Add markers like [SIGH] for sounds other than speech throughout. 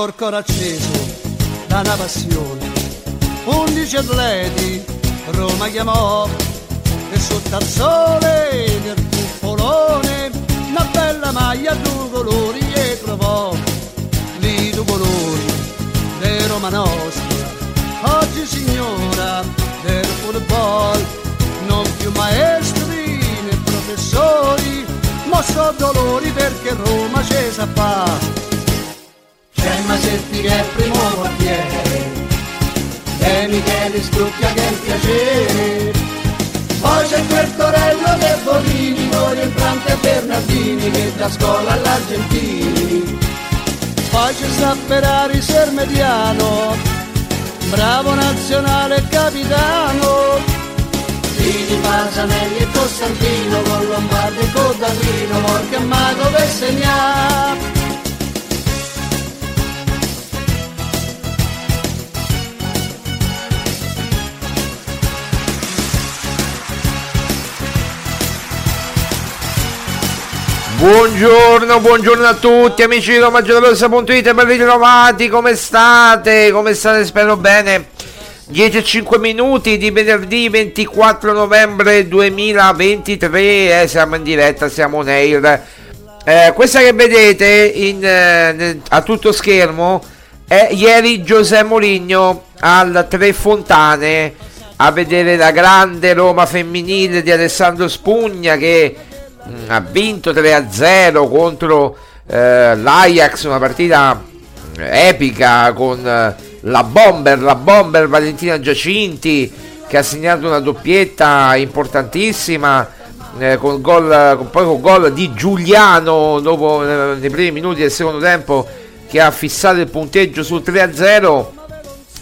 Col cuore acceso una passione. Undici atleti Roma chiamò e sotto al sole del cupolone una bella maglia a due colori e trovò lì due colori di Roma nostra. Oggi signora del football, non più maestri né professori, ma so dolori perché Roma ci sa fare. C'è Masetti che è primo portiere. E Michele Strucchia che è un piacere Poi c'è quel Torello che Bonini Con Infrante e Bernardini Che da scuola all'Argentini. Poi c'è Sapperari Sermediano Bravo nazionale capitano. Fini Pasanelli e Costantino Con Lombardi e Codadrino Morche e Mago per segnare Buongiorno, buongiorno a tutti amici di RomaGiallorossa.it ben ritrovati, come state? Come state? Spero bene. 10 e 5 minuti di venerdì 24 novembre 2023, eh, siamo in diretta, siamo on air. Eh, questa che vedete in, eh, a tutto schermo è ieri Giuseppe Moligno al Tre Fontane a vedere la grande Roma femminile di Alessandro Spugna che ha vinto 3-0 contro eh, l'Ajax, una partita epica con eh, la bomber, la bomber Valentina Giacinti che ha segnato una doppietta importantissima eh, con gol, con, poi con gol di Giuliano dopo eh, nei primi minuti del secondo tempo che ha fissato il punteggio sul 3-0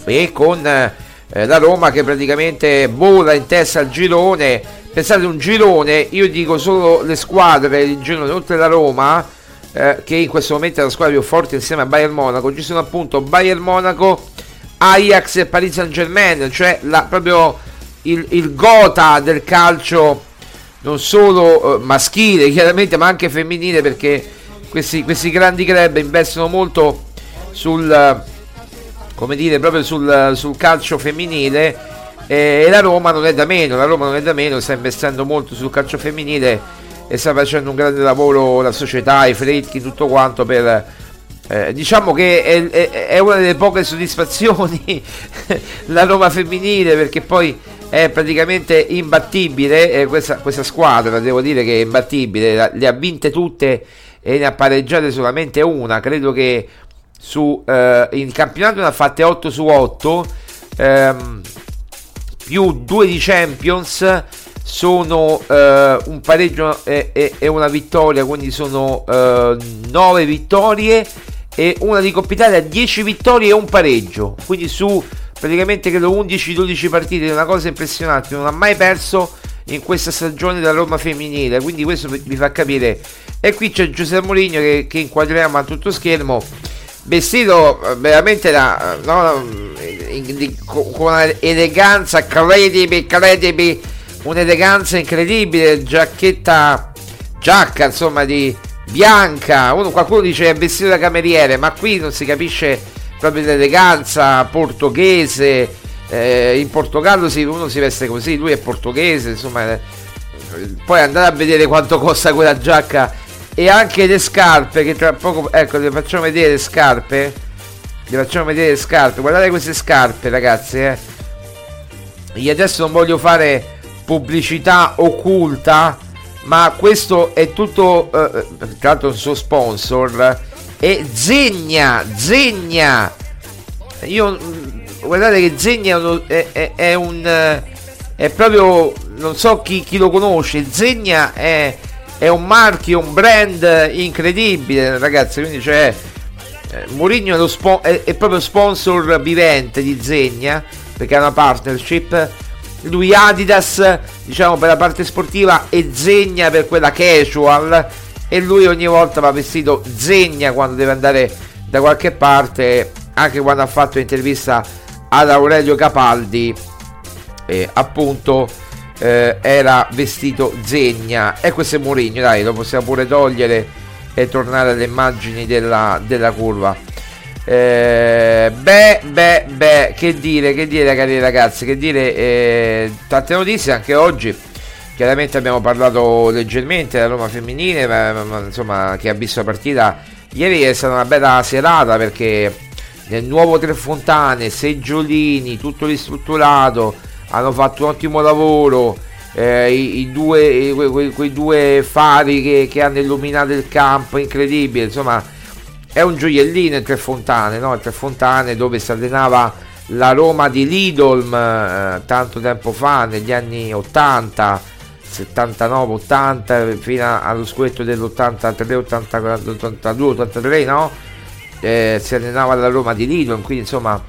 e con eh, la Roma che praticamente vola in testa al girone pensate un girone io dico solo le squadre di girone oltre la Roma eh, che in questo momento è la squadra più forte insieme a Bayern Monaco. Ci sono appunto Bayern Monaco Ajax e Paris Saint Germain cioè la, proprio il, il gota del calcio non solo eh, maschile chiaramente ma anche femminile perché questi, questi grandi club investono molto sul come dire proprio sul, sul calcio femminile e la Roma non è da meno la Roma non è da meno sta investendo molto sul calcio femminile e sta facendo un grande lavoro la società, i Fredchi, tutto quanto per eh, diciamo che è, è, è, una delle poche soddisfazioni [LAUGHS] la Roma femminile perché poi è praticamente imbattibile eh, questa, questa, squadra devo dire che è imbattibile le ha vinte tutte e ne ha pareggiate solamente una credo che su, eh, in campionato ne ha fatte 8 su 8 ehm, più 2 di Champions sono eh, un pareggio e, e, e, una vittoria, quindi sono eh, 9 vittorie e una di Coppa Italia, 10 vittorie e un pareggio, quindi su praticamente credo 11-12 partite, una cosa impressionante, non ha mai perso in questa stagione della Roma femminile, quindi questo vi fa capire. E qui c'è Giuseppe Mourinho che, che inquadriamo a tutto schermo, vestito eh, veramente da, no, in, in, con eleganza credibile, credibile un'eleganza incredibile, giacchetta, giacca insomma di bianca, uno, qualcuno dice è vestito da cameriere, ma qui non si capisce proprio l'eleganza portoghese, eh, in Portogallo si, uno si veste così, lui è portoghese, insomma, eh, poi andare a vedere quanto costa quella giacca e anche le scarpe che tra poco, ecco, le facciamo vedere le scarpe, le facciamo vedere le scarpe, guardate queste scarpe ragazzi, eh. Io adesso non voglio fare pubblicità occulta, ma questo è tutto, eh, tra l'altro il suo sponsor, è Zegna, Zegna. Io, guardate che Zegna è, è, è un... è proprio, non so chi, chi lo conosce, Zegna è, è un marchio, un brand incredibile, ragazzi, quindi. Eh, Mourinho è, spo- è, è, proprio sponsor vivente di Zegna perché ha una partnership lui Adidas diciamo per la parte sportiva e Zegna per quella casual e lui ogni volta va vestito Zegna quando deve andare da qualche parte anche quando ha fatto l'intervista ad Aurelio Capaldi eh, appunto eh, era vestito Zegna e questo è Mourinho dai lo possiamo pure togliere e tornare alle immagini della, della curva eh, beh, beh, beh, che dire, che dire cari ragazzi, che dire, eh, tante notizie anche oggi. Chiaramente abbiamo parlato leggermente della Roma femminile, ma, ma, insomma, che ha visto la partita ieri è stata una bella serata perché nel nuovo Tre Fontane, Seggiolini, tutto ristrutturato, hanno fatto un ottimo lavoro. Eh, i, i, due, quei, quei, due fari che, che hanno illuminato il campo, incredibile, insomma è un gioiellino il Tre Fontane, no? Tre Fontane dove si allenava la Roma di Lidolm eh, tanto tempo fa, negli anni 80, 79, 80, fino allo scudetto dell'83, 82, 83, no? Eh, si allenava la Roma di Lidolm, quindi insomma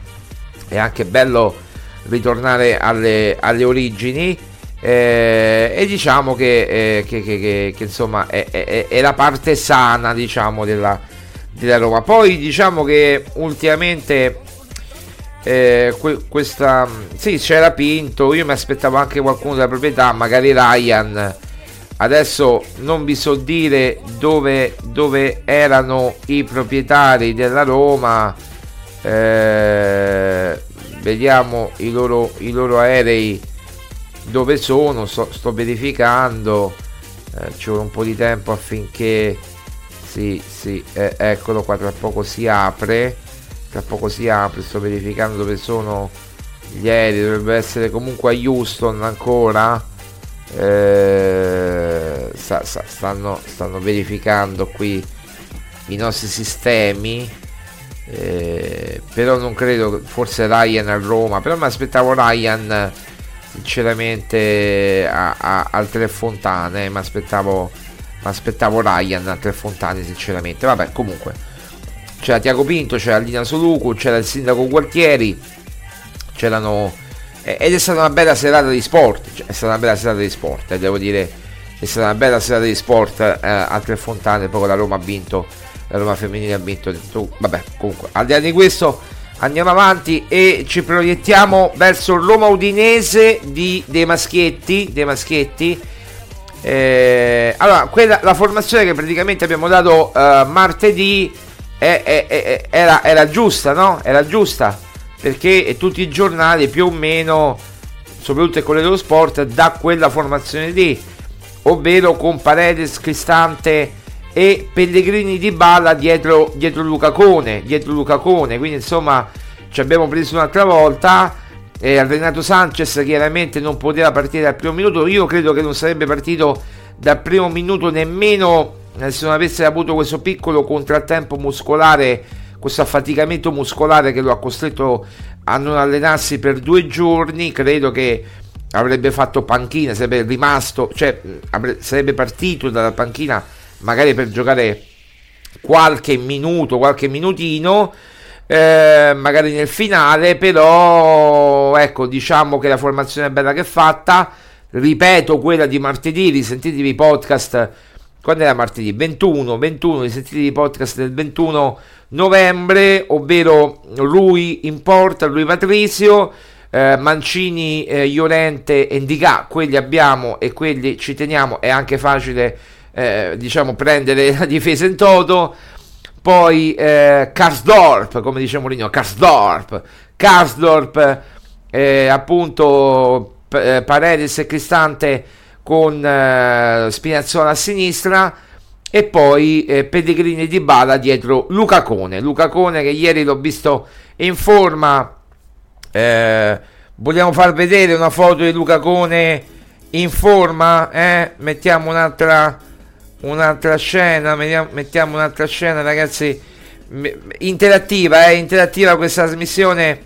è anche bello ritornare alle, alle origini. Eh, e diciamo che, eh, che, che, che insomma è, è, è, la parte sana diciamo della, della Roma. Poi diciamo che ultimamente eh, que- questa sì c'era Pinto, io mi aspettavo anche qualcuno della proprietà, magari Ryan. adesso non vi so dire dove, dove erano i proprietari della Roma eh, vediamo i loro, i loro aerei dove sono sto, sto verificando. Eh, ci vuole un po' di tempo affinché sì sì eh, eccolo qua tra poco si apre. Tra poco si apre sto verificando dove sono gli aerei. Dovrebbe essere comunque a Houston ancora. Eh, sta, sta, stanno, stanno verificando qui i nostri sistemi eh, però non credo forse Ryan a Roma però mi aspettavo Ryan sinceramente a, a, al Tre Fontane mi aspettavo Ryan al Tre Fontane sinceramente. Vabbè comunque c'era Tiago Pinto c'era Lina Solucu c'era il sindaco Gualtieri c'erano ed è stata una bella serata di sport cioè, è stata una bella serata di sport eh, devo dire è stata una bella serata di sport eh, a Tre Fontane poi la Roma ha vinto la Roma femminile ha vinto vabbè comunque al di là di questo andiamo avanti e ci proiettiamo verso Roma Udinese di, dei maschietti dei maschietti eh, allora quella, la formazione che praticamente abbiamo dato uh, martedì è, è, è, era, era giusta no? era giusta perché tutti i giornali più o meno soprattutto il Corriere dello Sport da quella formazione lì ovvero con Paredes, Cristante e Pellegrini di Balla dietro, dietro Luca Cone, dietro Luca Cone, quindi insomma ci abbiamo preso un'altra volta. Eh, Renato Sanchez chiaramente non poteva partire dal primo minuto, io credo che non sarebbe partito dal primo minuto nemmeno eh, se non avesse avuto questo piccolo contrattempo muscolare, questo affaticamento muscolare che lo ha costretto a non allenarsi per due giorni, credo che avrebbe fatto panchina, sarebbe rimasto, cioè sarebbe partito dalla panchina magari per giocare qualche minuto, qualche minutino, eh, magari nel finale, però ecco, diciamo che la formazione è bella che è fatta. Ripeto quella di martedì, risentitevi i podcast. Quando era martedì? 21, 21, risentitevi i podcast del 21 novembre, ovvero lui in porta, lui Patrizio, eh, Mancini, eh, Iorente e Indica, quelli abbiamo e quelli ci teniamo, è anche facile eh, diciamo prendere la [LAUGHS] difesa in toto. Poi eh, Karsdorp come dice Mourinho Karsdorp. Karsdorp eh, appunto eh, Paredes e Cristante con eh, Spinazzola a sinistra. E poi eh, Pellegrini di Bala dietro Luca Cone Luca Cone che ieri l'ho visto in forma. Eh, vogliamo far vedere una foto di Luca Cone in forma? Eh? mettiamo un'altra un'altra scena, mettiamo un'altra scena ragazzi, interattiva, eh, interattiva questa trasmissione,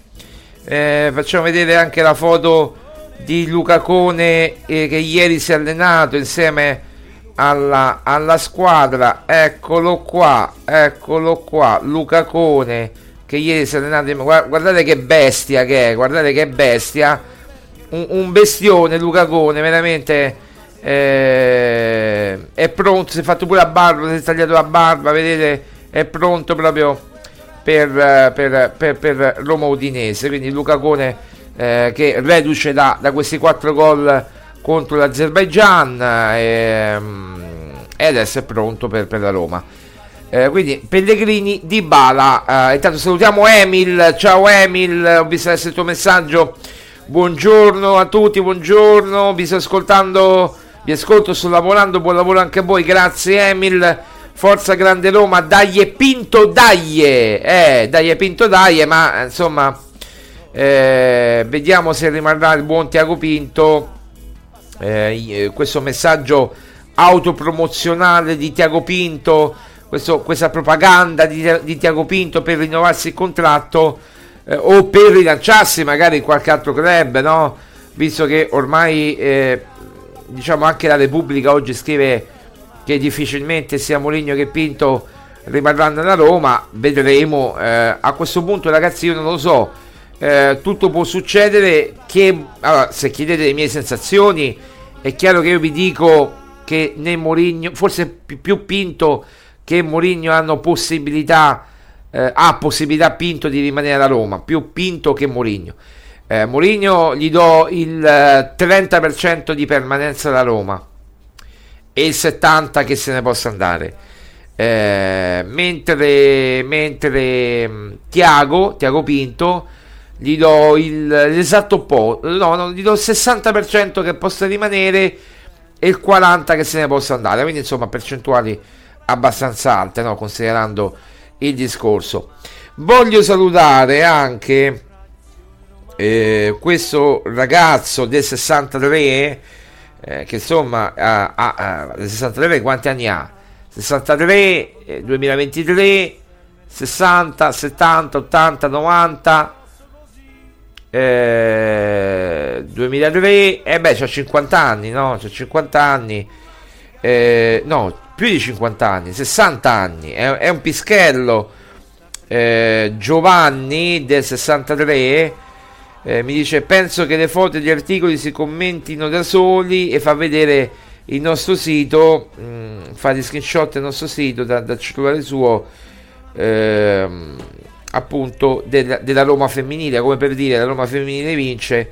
eh, facciamo vedere anche la foto di Luca Cone eh, che ieri si è allenato insieme alla, alla squadra, eccolo qua, eccolo qua, Luca Cone che ieri si è allenato, guardate che bestia che è, guardate che bestia, un, un bestione Luca Cone, veramente eh, è pronto, si è fatto pure la barba, si è tagliato la barba, vedete, è pronto proprio per, per, per, per Roma Udinese, quindi Luca Cone eh, che reduce da, da, questi quattro gol contro l'Azerbaijan e adesso è pronto per, la Roma. Eh, quindi Pellegrini di Bala. Eh, intanto salutiamo Emil. Ciao Emil, ho visto adesso il tuo messaggio. Buongiorno a tutti, buongiorno. Vi sto ascoltando vi ascolto, sto lavorando, buon lavoro anche a voi, grazie Emil. Forza Grande Roma, dai e Pinto, dai! Eh, dai e Pinto, dai, ma insomma, eh, vediamo se rimarrà il buon Tiago Pinto. Eh, questo messaggio autopromozionale di Tiago Pinto, questo, questa propaganda di, di Tiago Pinto per rinnovarsi il contratto eh, o per rilanciarsi magari in qualche altro club, no? Visto che ormai eh, diciamo anche la Repubblica oggi scrive che difficilmente sia Moligno che Pinto rimarranno alla Roma, vedremo. Eh, a questo punto ragazzi io non lo so, eh, tutto può succedere che allora, se chiedete le mie sensazioni è chiaro che io vi dico che né Moligno, forse più Pinto che Moligno hanno possibilità eh, ha possibilità Pinto di rimanere alla Roma, più Pinto che Moligno. Eh, Mourinho gli do il 30% eh, di permanenza da Roma e il 70 che se ne possa andare. Eh, mentre, mentre mm, Tiago, Tiago Pinto gli do il, l'esatto opposto, no, no, gli do il 60% che possa rimanere e il 40% che se ne possa andare, quindi insomma percentuali abbastanza alte, no, considerando il discorso. Voglio salutare anche eh, questo ragazzo del 63 eh, che insomma ha, ha, ha, 63 quanti anni ha? 63, eh, 2023, 60, 70, 80, 90 eh, 2003 e eh beh c'ha 50 anni no c'ha 50 anni eh, no più di 50 anni 60 anni è, è un pischello eh, Giovanni del 63 eh, mi dice penso che le foto e gli articoli si commentino da soli e fa vedere il nostro sito mh, mm, fa gli screenshot del nostro sito da, dal cellulare suo ehm, appunto del, della Roma femminile come per dire la Roma femminile vince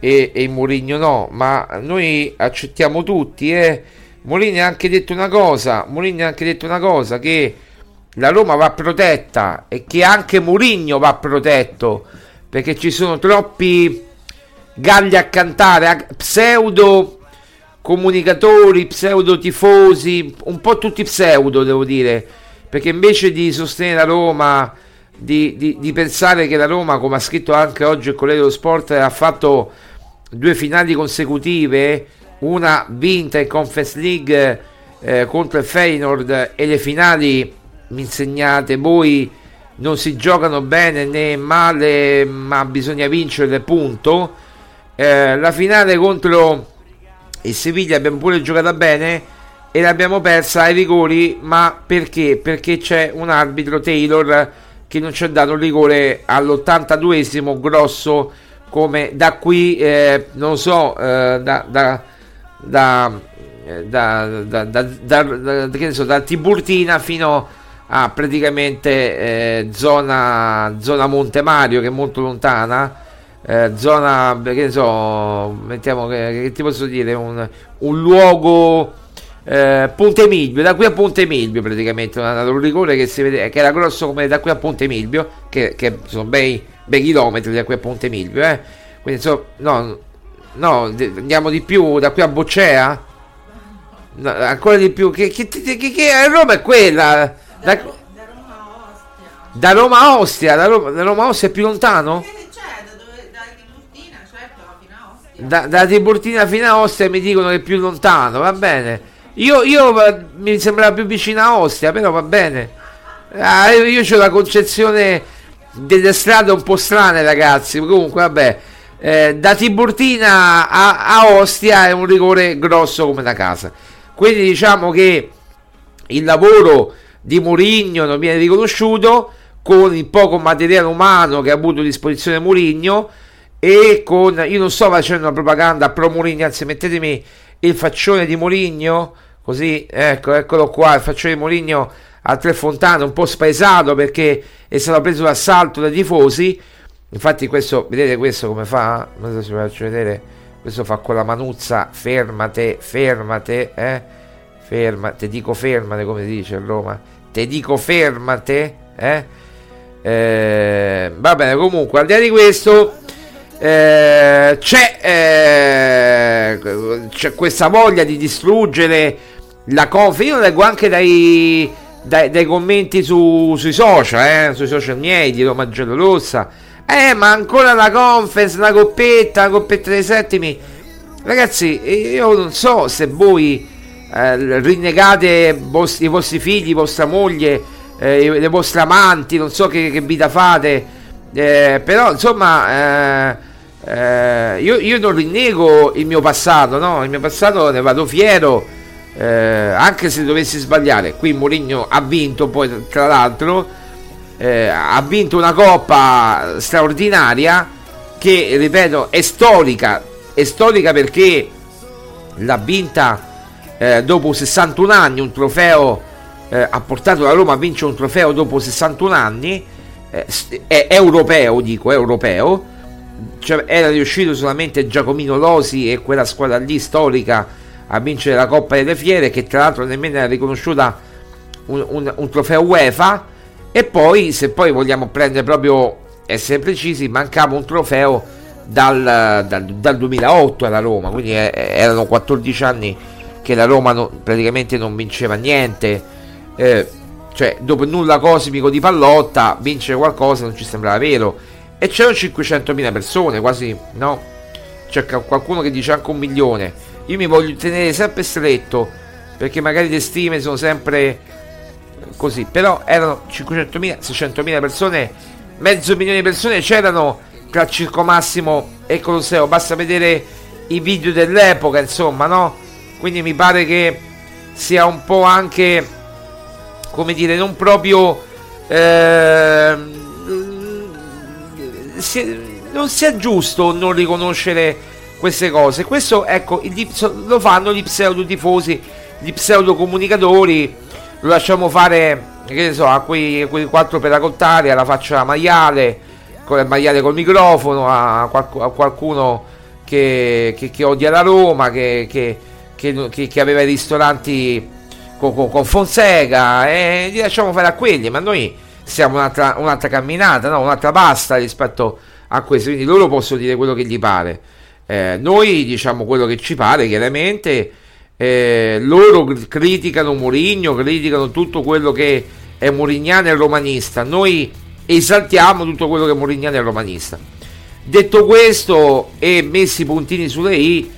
e, e Mourinho no ma noi accettiamo tutti eh. Mourinho ha anche detto una cosa Mourinho ha anche detto una cosa che la Roma va protetta e che anche Mourinho va protetto perché ci sono troppi galli a cantare pseudo comunicatori pseudo tifosi un po' tutti pseudo devo dire. Perché invece di sostenere la Roma di, di, di, pensare che la Roma, come ha scritto anche oggi il Corriere dello Sport, ha fatto due finali consecutive, una vinta in Conference League eh, contro il Feyenoord e le finali, mi insegnate voi, non si giocano bene né male, ma bisogna vincere, punto. Eh, la finale contro il Siviglia abbiamo pure giocata bene e l'abbiamo persa ai rigori, ma perché? Perché c'è un arbitro Taylor che non ci ha dato un rigore all'82esimo grosso come da qui eh, non so eh, da, da, da, da, da, da, da, che so, da Tiburtina fino a praticamente eh, zona, zona Monte Mario che è molto lontana eh, zona che ne so mettiamo che, che ti posso dire un, un luogo eh, Ponte Milvio, da qui a Ponte Milvio praticamente, un rigore che si vede che era grosso come da qui a Ponte Milvio, che, che sono bei, bei, chilometri da qui a Ponte Milvio, eh. quindi insomma, no, no, andiamo di più da qui a Boccea, no, ancora di più, che, che, che, che Roma è quella, da, da Roma a Ostia, da Roma, da Roma a Ostia è più lontano? Da, da Tiburtina fino a Ostia mi dicono che è più lontano, va bene. Io, io eh, mi sembrava più vicino a Ostia, però va bene. Ah, io ho la concezione delle strade un po' strane, ragazzi. Comunque, vabbè. Eh, da Tiburtina a, a, Ostia è un rigore grosso come da casa. Quindi diciamo che il lavoro di Murigno non viene riconosciuto con il poco materiale umano che ha avuto a disposizione Murigno e con io non sto facendo una propaganda pro Murigno, anzi mettetemi il faccione di Murigno Così, ecco, eccolo qua, il faccione di Moligno a Tre Fontane, un po' spaesato perché è stato preso d'assalto dai tifosi. Infatti questo, vedete questo come fa? Non so se vi faccio vedere. Questo fa con la manuzza, fermate, fermate, eh? Fermate, dico fermate come si dice a Roma. Te dico fermate, eh? eh va bene, comunque, al di là di questo... Eh, c'è, eh, c'è questa voglia di distruggere la conf io leggo anche dai, dai, dai commenti su, sui social, eh, sui social miei di Roma Rossa. Eh, ma ancora la conference, la coppetta, la coppetta dei settimi. Ragazzi, io non so se voi eh, rinnegate vostri, i vostri figli, vostra moglie, eh, le vostre amanti, non so che, che vita fate, eh, però insomma eh, eh, io, io, non rinnego il mio passato, no? Il mio passato ne vado fiero eh, anche se dovessi sbagliare, qui Mourinho ha vinto poi tra l'altro, ha vinto una coppa straordinaria che ripeto è storica, è storica perché l'ha vinta eh, dopo 61 anni, un trofeo eh, ha portato la Roma a vincere un trofeo dopo 61 anni, eh, è europeo dico, europeo, cioè, era riuscito solamente Giacomino Losi e quella squadra lì storica a vincere la Coppa delle Fiere che tra l'altro nemmeno era riconosciuta un, un, un trofeo UEFA. E poi se poi vogliamo prendere proprio essere precisi mancava un trofeo dal, dal, dal 2008 alla Roma quindi eh, erano 14 anni che la Roma no, praticamente non vinceva niente. Eh, cioè dopo nulla cosmico di Pallotta vincere qualcosa non ci sembrava vero. E c'erano 500.000 persone quasi no? C'è qualcuno che dice anche un milione. Io mi voglio tenere sempre stretto perché magari le stime sono sempre così. Però erano 500.000 600.000 persone mezzo milione di persone c'erano tra Circo Massimo e Colosseo. Basta vedere i video dell'epoca insomma no quindi mi pare che sia un po' anche come dire non proprio eh, non sia giusto non riconoscere queste cose. Questo ecco lo fanno gli pseudo tifosi gli pseudo comunicatori lo lasciamo fare che ne so a quei, a quei quattro peracottari alla faccia maiale con il maiale col microfono a, qualc- a qualcuno che, che, che, odia la Roma che, che, aveva i ristoranti con, con, con, Fonseca e li lasciamo fare a quelli ma noi siamo un'altra, un'altra camminata no? un'altra pasta rispetto a questo quindi loro possono dire quello che gli pare eh, noi diciamo quello che ci pare chiaramente eh, loro criticano Mourinho, criticano tutto quello che è murignano e romanista, noi esaltiamo tutto quello che è murignano e romanista. Detto questo e messi i puntini sulle i,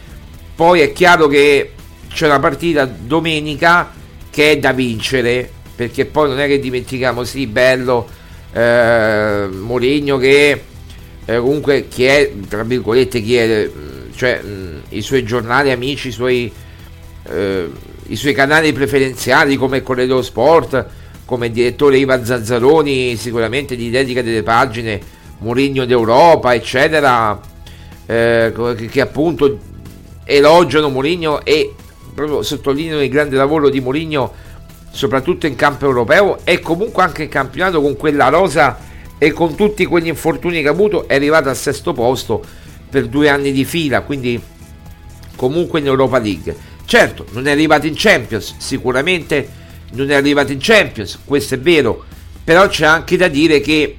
poi è chiaro che c'è una partita domenica che è da vincere, perché poi non è che dimentichiamo, sì, bello, eh, Mourinho che eh, comunque chi è, tra virgolette, chi è, cioè mh, i suoi giornali amici, i suoi eh, i suoi canali preferenziali come Corredo Sport, come direttore Ivan Zanzaroni, sicuramente gli dedica delle pagine Mourinho d'Europa, eccetera, eh, che, che, appunto elogiano Mourinho e proprio sottolineano il grande lavoro di Mourinho soprattutto in campo europeo e comunque anche in campionato con quella rosa e con tutti quegli infortuni che ha avuto è arrivato al sesto posto per due anni di fila quindi comunque in Europa League. Certo, non è arrivato in Champions, sicuramente non è arrivato in Champions, questo è vero, però c'è anche da dire che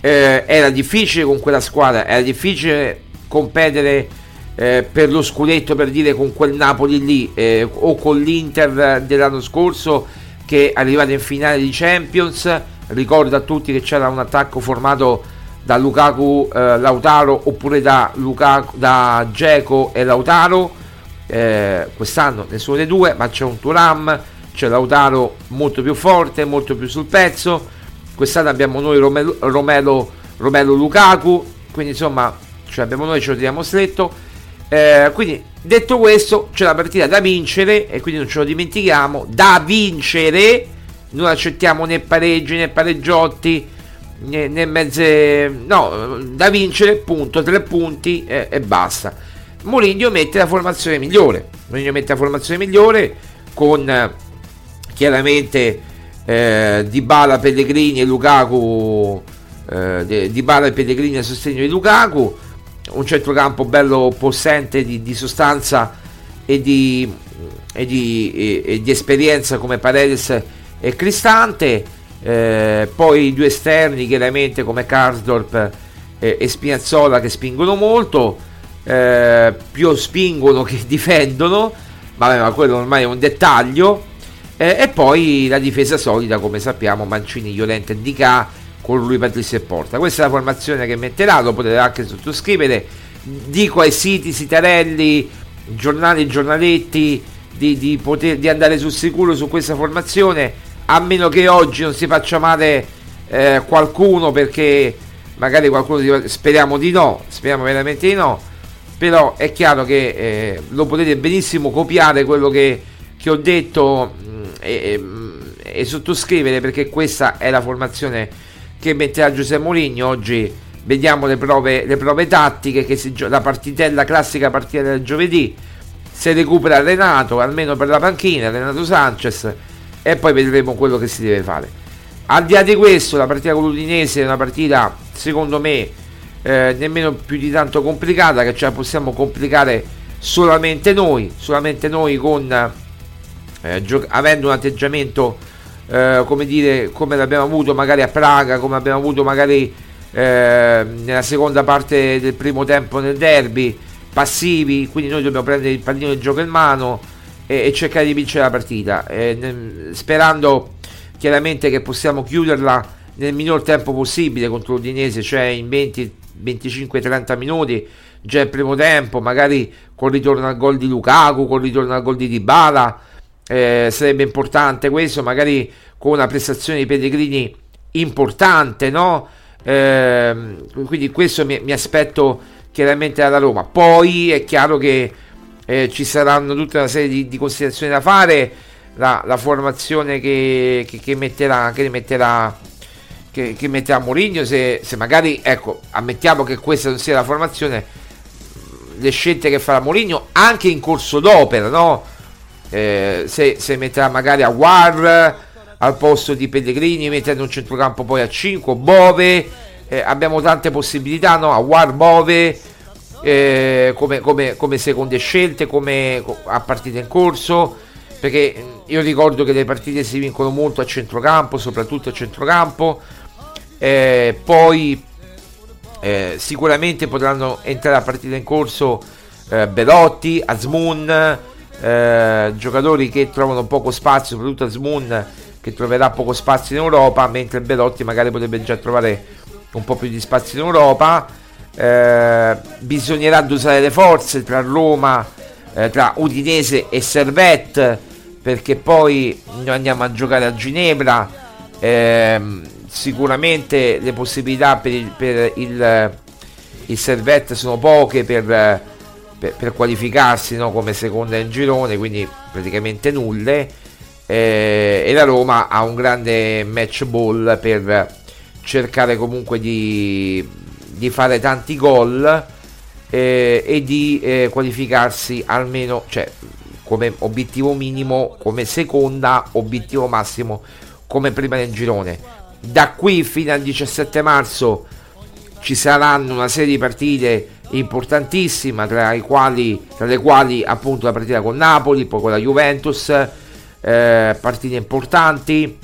eh, era difficile con quella squadra, era difficile competere eh, per lo scudetto, per dire con quel Napoli lì eh, o con l'Inter dell'anno scorso che è arrivato in finale di Champions. Ricordo a tutti che c'era un attacco formato da Lukaku, eh, Lautaro oppure da, Lukaku, da Geco e Lautaro eh, quest'anno nessuno dei due, ma c'è un Turam, c'è Lautaro molto più forte, molto più sul pezzo. Quest'anno abbiamo noi Romelo, Romelo, Romelo Lukaku, quindi insomma cioè abbiamo noi, ce lo tiriamo stretto. Eh, quindi detto questo, c'è la partita da vincere e quindi non ce lo dimentichiamo, da vincere. Non accettiamo né pareggi né pareggiotti né, né mezze... No, da vincere, punto, tre punti e, e basta Mourinho mette la formazione migliore. Mourinho mette la formazione migliore con eh, chiaramente eh, Dybala, Pellegrini e Lukaku eh, Dybala e Pellegrini a sostegno di Lukaku un centrocampo bello possente di, di sostanza e di, e, di, e, e di, esperienza come Paredes e Cristante eh, poi due esterni chiaramente come Karsdorp e, e Spinazzola che spingono molto eh, più spingono che [LAUGHS] difendono, vabbè, ma quello ormai è un dettaglio. Eh, e poi la difesa solida, come sappiamo, Mancini, Iolente e Dica con lui Patrizio e Porta. Questa è la formazione che metterà, lo potete anche sottoscrivere. Dico ai siti, sitarelli, giornali, giornaletti di, di, poter, di andare sul sicuro su questa formazione, a meno che oggi non si faccia male eh, qualcuno perché magari qualcuno speriamo di no, speriamo veramente di no però è chiaro che eh, lo potete benissimo copiare quello che, che ho detto mh, mm, e, mm, e, sottoscrivere perché questa è la formazione che metterà Giuseppe Mourinho oggi. Vediamo le prove, le prove tattiche che si, la partitella classica partita del giovedì. Se recupera Renato almeno per la panchina Renato Sanchez e poi vedremo quello che si deve fare. Al di là di questo la partita con l'Udinese è una partita secondo me eh, nemmeno più di tanto complicata che ce la possiamo complicare solamente noi, solamente noi con eh, gio- avendo un atteggiamento eh, come dire come l'abbiamo avuto magari a Praga, come abbiamo avuto magari eh, nella seconda parte del primo tempo nel derby, passivi, quindi noi dobbiamo prendere il pallino di gioco in mano e, e cercare di vincere la partita, ne, sperando chiaramente che possiamo chiuderla nel minor tempo possibile contro l'Udinese, cioè in 20, 25-30 minuti già il primo tempo, magari con ritorno al gol di Lukaku, con ritorno al gol di Dybala, eh, sarebbe importante questo, magari con una prestazione di Pellegrini importante, no? Eh, quindi questo mi, mi, aspetto chiaramente dalla Roma. Poi è chiaro che eh, ci saranno tutta una serie di, di considerazioni da fare. La, la formazione che, che, che, metterà, che metterà che, che metterà Mourinho se, se, magari ecco ammettiamo che questa non sia la formazione le scelte che farà Mourinho anche in corso d'opera no? Eh, se, se, metterà magari a War al posto di Pellegrini mettendo un centrocampo poi a 5 Bove. Eh, abbiamo tante possibilità no? a War Bove eh, come, come, come, seconde scelte come a partita in corso. Perché io ricordo che le partite si vincono molto a centrocampo soprattutto a centrocampo. Eh, poi eh, sicuramente potranno entrare a partita in corso Belotti, Azmoun, eh, giocatori che trovano poco spazio, soprattutto Azmoun che troverà poco spazio in Europa, mentre Belotti magari potrebbe già trovare un po' più di spazio in Europa. Eh, bisognerà dosare le forze tra Roma, eh, tra Udinese e Servette, perché poi noi andiamo a giocare a Ginevra. Ehm, sicuramente le possibilità per il, per il, il Servette sono poche per, per, per qualificarsi no, come seconda in girone, quindi praticamente nulle. Eh, e la Roma ha un grande match ball per cercare comunque di, di fare tanti gol eh, e di eh, qualificarsi almeno, cioè come obiettivo minimo, come seconda, obiettivo massimo come prima nel girone da qui fino al 17 marzo ci saranno una serie di partite importantissime tra, quali, tra le quali appunto la partita con Napoli, poi con la Juventus, eh, partite importanti,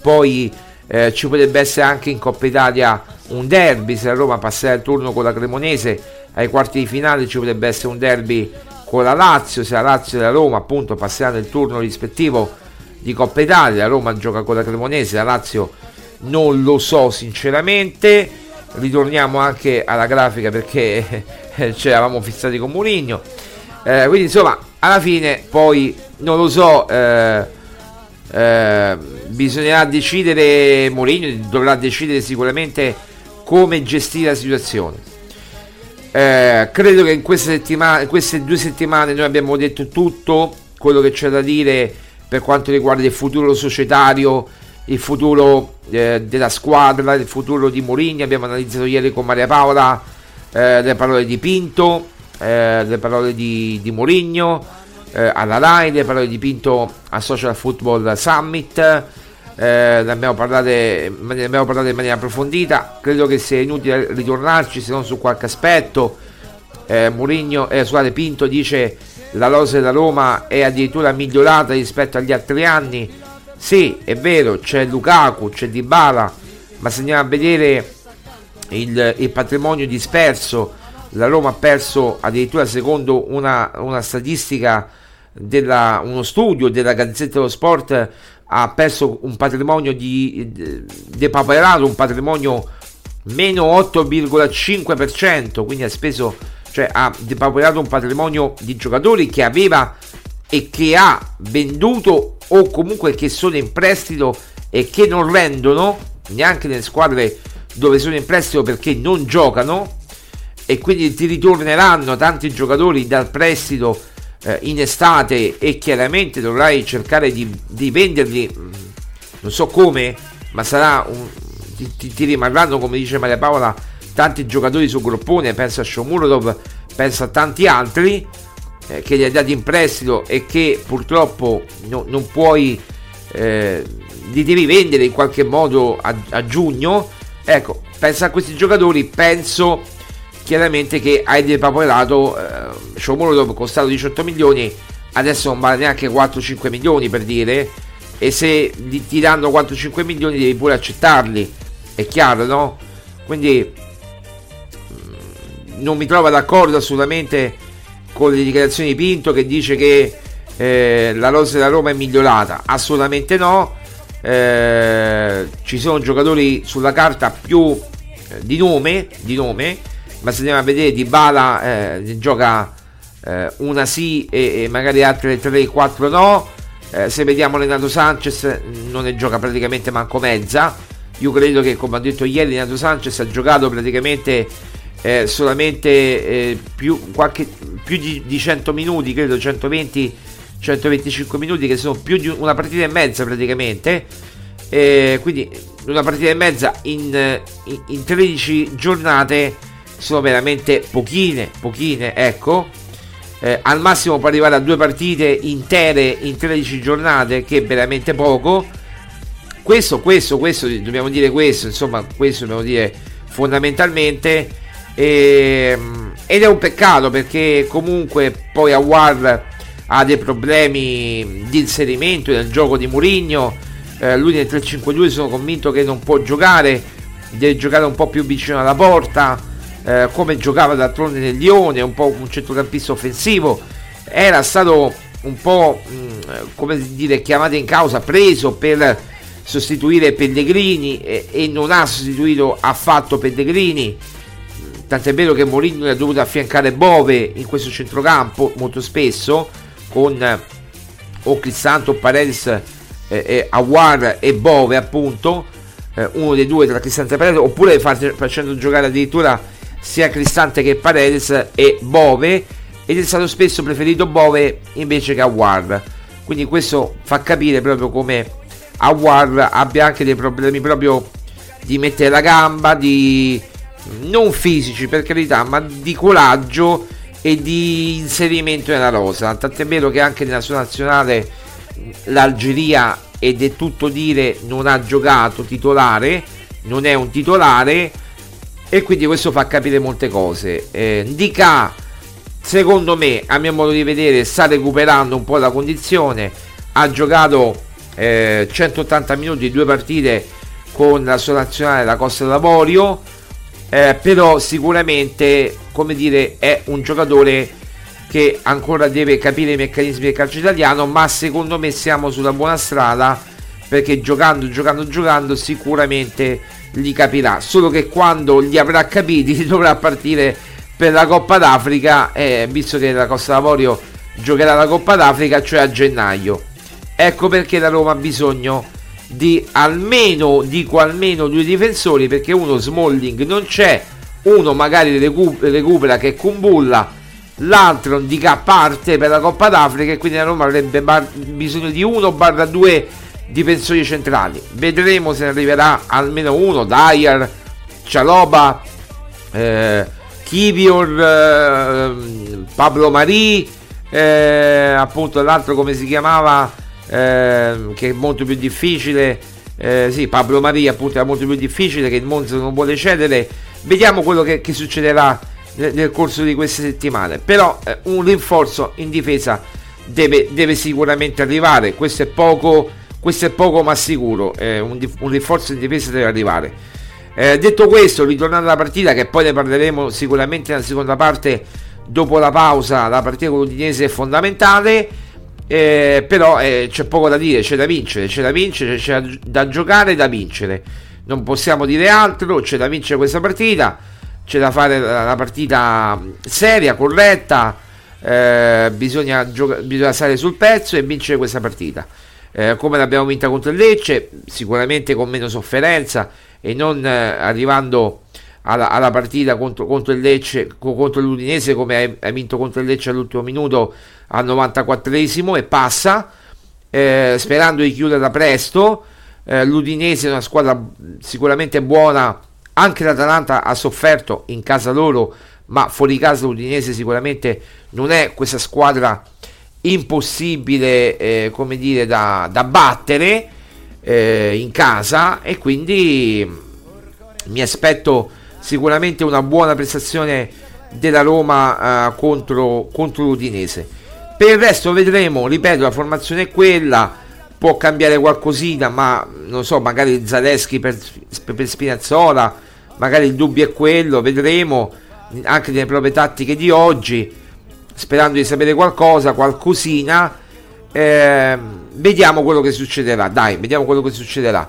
poi eh, ci potrebbe essere anche in Coppa Italia un derby se la Roma passerà il turno con la Cremonese ai quarti di finale ci potrebbe essere un derby con la Lazio se la Lazio e la Roma appunto passeranno il turno rispettivo di Coppa Italia la Roma gioca con la Cremonese la Lazio non lo so sinceramente ritorniamo anche alla grafica perché ci eravamo fissati con Murigno eh, quindi insomma alla fine poi non lo so eh, eh, bisognerà decidere Mourinho dovrà decidere sicuramente come gestire la situazione. Eh, credo che in queste, in queste due settimane noi abbiamo detto tutto quello che c'è da dire per quanto riguarda il futuro societario il futuro eh, della squadra, il futuro di Mourinho. Abbiamo analizzato ieri con Maria Paola eh, le parole di Pinto, eh, le parole di, di Mourinho eh, alla Rai, le parole di Pinto al Social Football Summit. Eh, ne, abbiamo parlate, ne abbiamo parlato in maniera approfondita. Credo che sia inutile ritornarci se non su qualche aspetto. Eh, Mourinho, eh, scusate, Pinto dice la rosa della Roma è addirittura migliorata rispetto agli altri anni sì, è vero, c'è Lukaku, c'è Dybala, ma se andiamo a vedere il, il patrimonio disperso, la Roma ha perso addirittura secondo una, una statistica, della, uno studio della Gazzetta dello Sport, ha perso un patrimonio di depaperato, un patrimonio meno 8,5%, quindi ha speso, cioè ha depauperato un patrimonio di giocatori che aveva e che ha venduto o comunque che sono in prestito e che non rendono neanche nelle squadre dove sono in prestito perché non giocano e quindi ti ritorneranno tanti giocatori dal prestito eh, in estate e chiaramente dovrai cercare di, di venderli mm, non so come ma sarà un, ti, ti, rimarranno come dice Maria Paola tanti giocatori su groppone penso a Shomurodov penso a tanti altri eh, che li hai dati in prestito e che purtroppo no, non puoi eh, li devi vendere in qualche modo a, a, giugno ecco penso a questi giocatori penso chiaramente che hai depaperato eh, Shomolov costato 18 milioni adesso non vale neanche 4-5 milioni per dire e se ti danno 4-5 milioni devi pure accettarli è chiaro no? quindi mm, non mi trovo d'accordo assolutamente con le dichiarazioni di Pinto che dice che eh, la rosa della Roma è migliorata assolutamente no eh, ci sono giocatori sulla carta più eh, di nome di nome ma se andiamo a vedere Di Bala eh, gioca eh, una sì e, e, magari altre 3-4 no. Eh, se vediamo Renato Sanchez non ne gioca praticamente manco mezza. Io credo che come ho detto ieri Renato Sanchez ha giocato praticamente eh, solamente eh, più, qualche, più di, di 100 minuti, credo 120 125 minuti che sono più di una partita e mezza praticamente eh, quindi una partita e mezza in, in, in 13 giornate sono veramente pochine pochine ecco eh, al massimo può arrivare a due partite intere in 13 giornate, che è veramente poco. Questo, questo, questo, dobbiamo dire questo, insomma, questo dobbiamo dire fondamentalmente. E, ehm, ed è un peccato perché comunque poi a War ha dei problemi di inserimento nel gioco di Murigno. Eh, lui nel 3-5-2 sono convinto che non può giocare, deve giocare un po' più vicino alla porta eh, come giocava d'altronde nel Lione, un po' un centrocampista offensivo, era stato un po' mh, mm, come dire chiamato in causa, preso per sostituire Pellegrini e, e non ha sostituito affatto Pellegrini tant'è vero che Mourinho ha dovuto affiancare Bove in questo centrocampo molto spesso con eh, o Cristanto, Paredes, eh, eh, Awar e Bove appunto eh, uno dei due tra Cristante e Paredes oppure facendo giocare addirittura sia Cristante che Paredes e Bove ed è stato spesso preferito Bove invece che Awar quindi questo fa capire proprio come Awar abbia anche dei problemi proprio di mettere la gamba di non fisici per carità ma di coraggio e di inserimento nella rosa tant'è vero che anche nella sua nazionale l'Algeria ed è tutto dire non ha giocato titolare non è un titolare e quindi questo fa capire molte cose. Eh, Dica, secondo me, a mio modo di vedere, sta recuperando un po' la condizione. Ha giocato eh, 180 minuti, due partite con la sua nazionale, la Costa d'Avorio. Eh, però sicuramente, come dire, è un giocatore che ancora deve capire i meccanismi del calcio italiano, ma secondo me siamo sulla buona strada perché giocando, giocando, giocando sicuramente li capirà, solo che quando li avrà capiti [LAUGHS] dovrà partire per la Coppa d'Africa, eh, visto che la Costa d'Avorio giocherà la Coppa d'Africa, cioè a gennaio. Ecco perché la Roma ha bisogno di almeno, dico almeno due difensori, perché uno Smalling non c'è, uno magari recupera che è Kumbulla, l'altro di K parte per la Coppa d'Africa e quindi la Roma avrebbe bar- bisogno di 1-2 difensori centrali. Vedremo se ne arriverà almeno uno, Dyer, Cialoba, eh, Kivior, eh, Pablo Marì, eh, appunto l'altro come si chiamava, eh, che è molto più difficile. Eh, sì, Pablo Maria appunto è molto più difficile che il Monza non vuole cedere. Vediamo quello che, che succederà nel, nel, corso di queste settimane. Però eh, un rinforzo in difesa deve, deve sicuramente arrivare. Questo è poco questo è poco ma sicuro, eh, un, un, rinforzo in difesa deve arrivare. Eh, detto questo, ritornando alla partita, che poi ne parleremo sicuramente nella seconda parte, dopo la pausa, la partita con l'Udinese è fondamentale. Eh, però eh, c'è poco da dire, c'è da vincere, c'è da vincere, c'è da giocare e da vincere. Non possiamo dire altro, c'è da vincere questa partita, c'è da fare la partita seria, corretta, eh, bisogna, gioca- bisogna stare sul pezzo e vincere questa partita eh, come l'abbiamo vinta contro il Lecce, sicuramente con meno sofferenza e non eh, arrivando alla, alla, partita contro, contro, il Lecce, contro l'Udinese come hai, vinto contro il Lecce all'ultimo minuto al 94esimo e passa, eh, sperando di chiuderla presto. Eh, L'Udinese è una squadra sicuramente buona, anche l'Atalanta ha sofferto in casa loro, ma fuori casa l'Udinese sicuramente non è questa squadra impossibile eh, come dire da, da battere eh, in casa e quindi mi aspetto sicuramente una buona prestazione della Roma uh, contro, contro l'Udinese. Per il resto vedremo, ripeto, la formazione è quella, può cambiare qualcosina, ma non so, magari Zaleschi per, per Spinazzola, magari il dubbio è quello, vedremo anche nelle proprie tattiche di oggi, sperando di sapere qualcosa, qualcosina. Eh, vediamo quello che succederà. Dai, vediamo quello che succederà.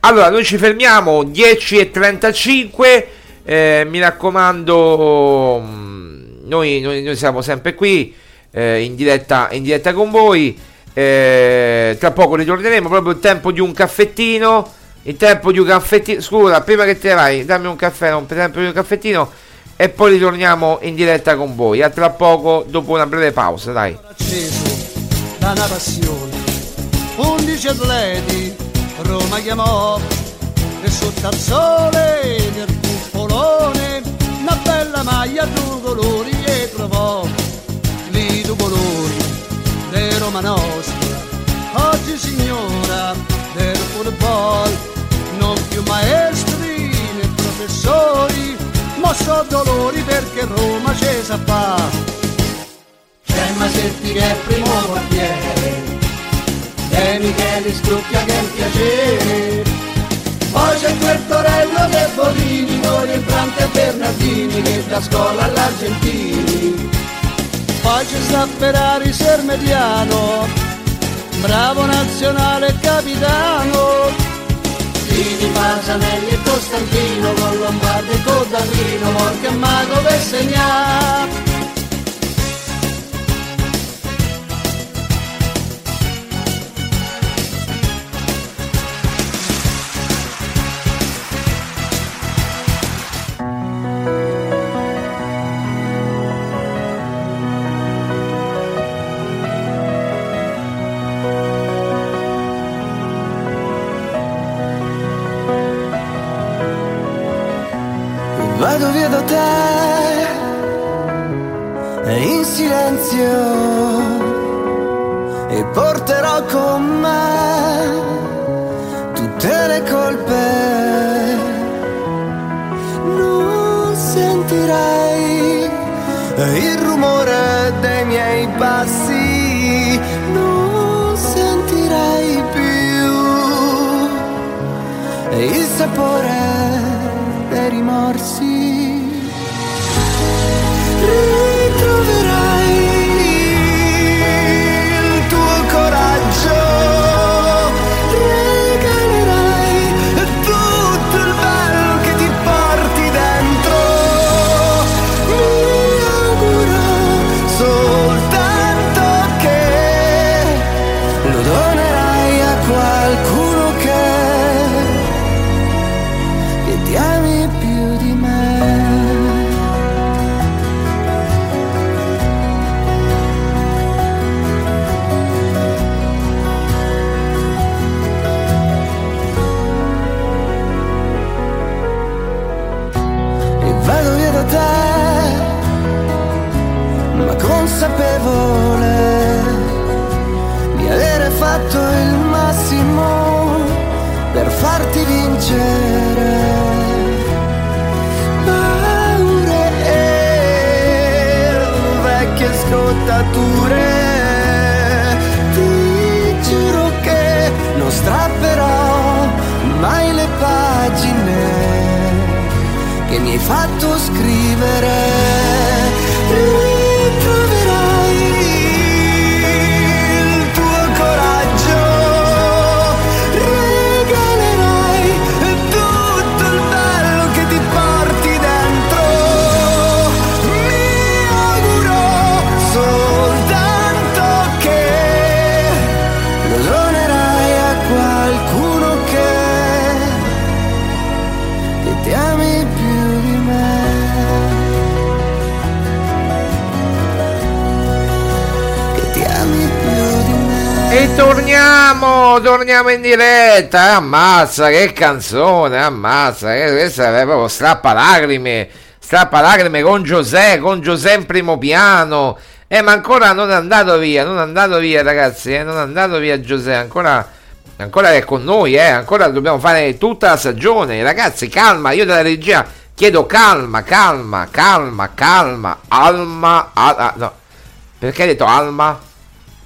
Allora, noi ci fermiamo 10.35. Eh, mi raccomando, mm, noi, noi, noi, siamo sempre qui eh, in, diretta, in diretta con voi. Eh, tra poco ritorneremo proprio il tempo di un caffettino. Il tempo di un caffettino. Scusa, prima che te vai, dammi un caffè, per tempo di un caffettino. E poi ritorniamo in diretta con voi. A tra poco, dopo una breve pausa, dai. Da una passione, 11 atleti, Roma chiamò. E sotto al sole cupolone, una bella maglia a due colori e trovò. Lì due colori, de Roma nostra. Oggi signora del football, non più maestri né professori, ma so dolori perché Roma c'è sa fa. C'è Masetti che è primo portiere, e Michele Strucchia che è un piacere. Poi c'è quel Torello De Bolini, con Infrante e Bernardini che da scuola all'Argentini. Poi c'è sta Ferrari Sermediano, bravo nazionale capitano. Fini, Pasanelli e Costantino, con Lombardi e Codallino, Morca e Mago per segnare. Torniamo, in diretta. Ammazza, che canzone, ammazza, che questa è proprio strappa lacrime. Strappa lacrime con Giuseppe, con Giuseppe in primo piano. Eh, ma ancora non è andato via, non è andato via, ragazzi, eh, non è andato via Giuseppe, ancora, ancora è con noi, eh, ancora dobbiamo fare tutta la stagione. Ragazzi, calma, io dalla regia Chiedo calma, calma, calma, calma. Alma, al- ah, no. Perché hai detto Alma?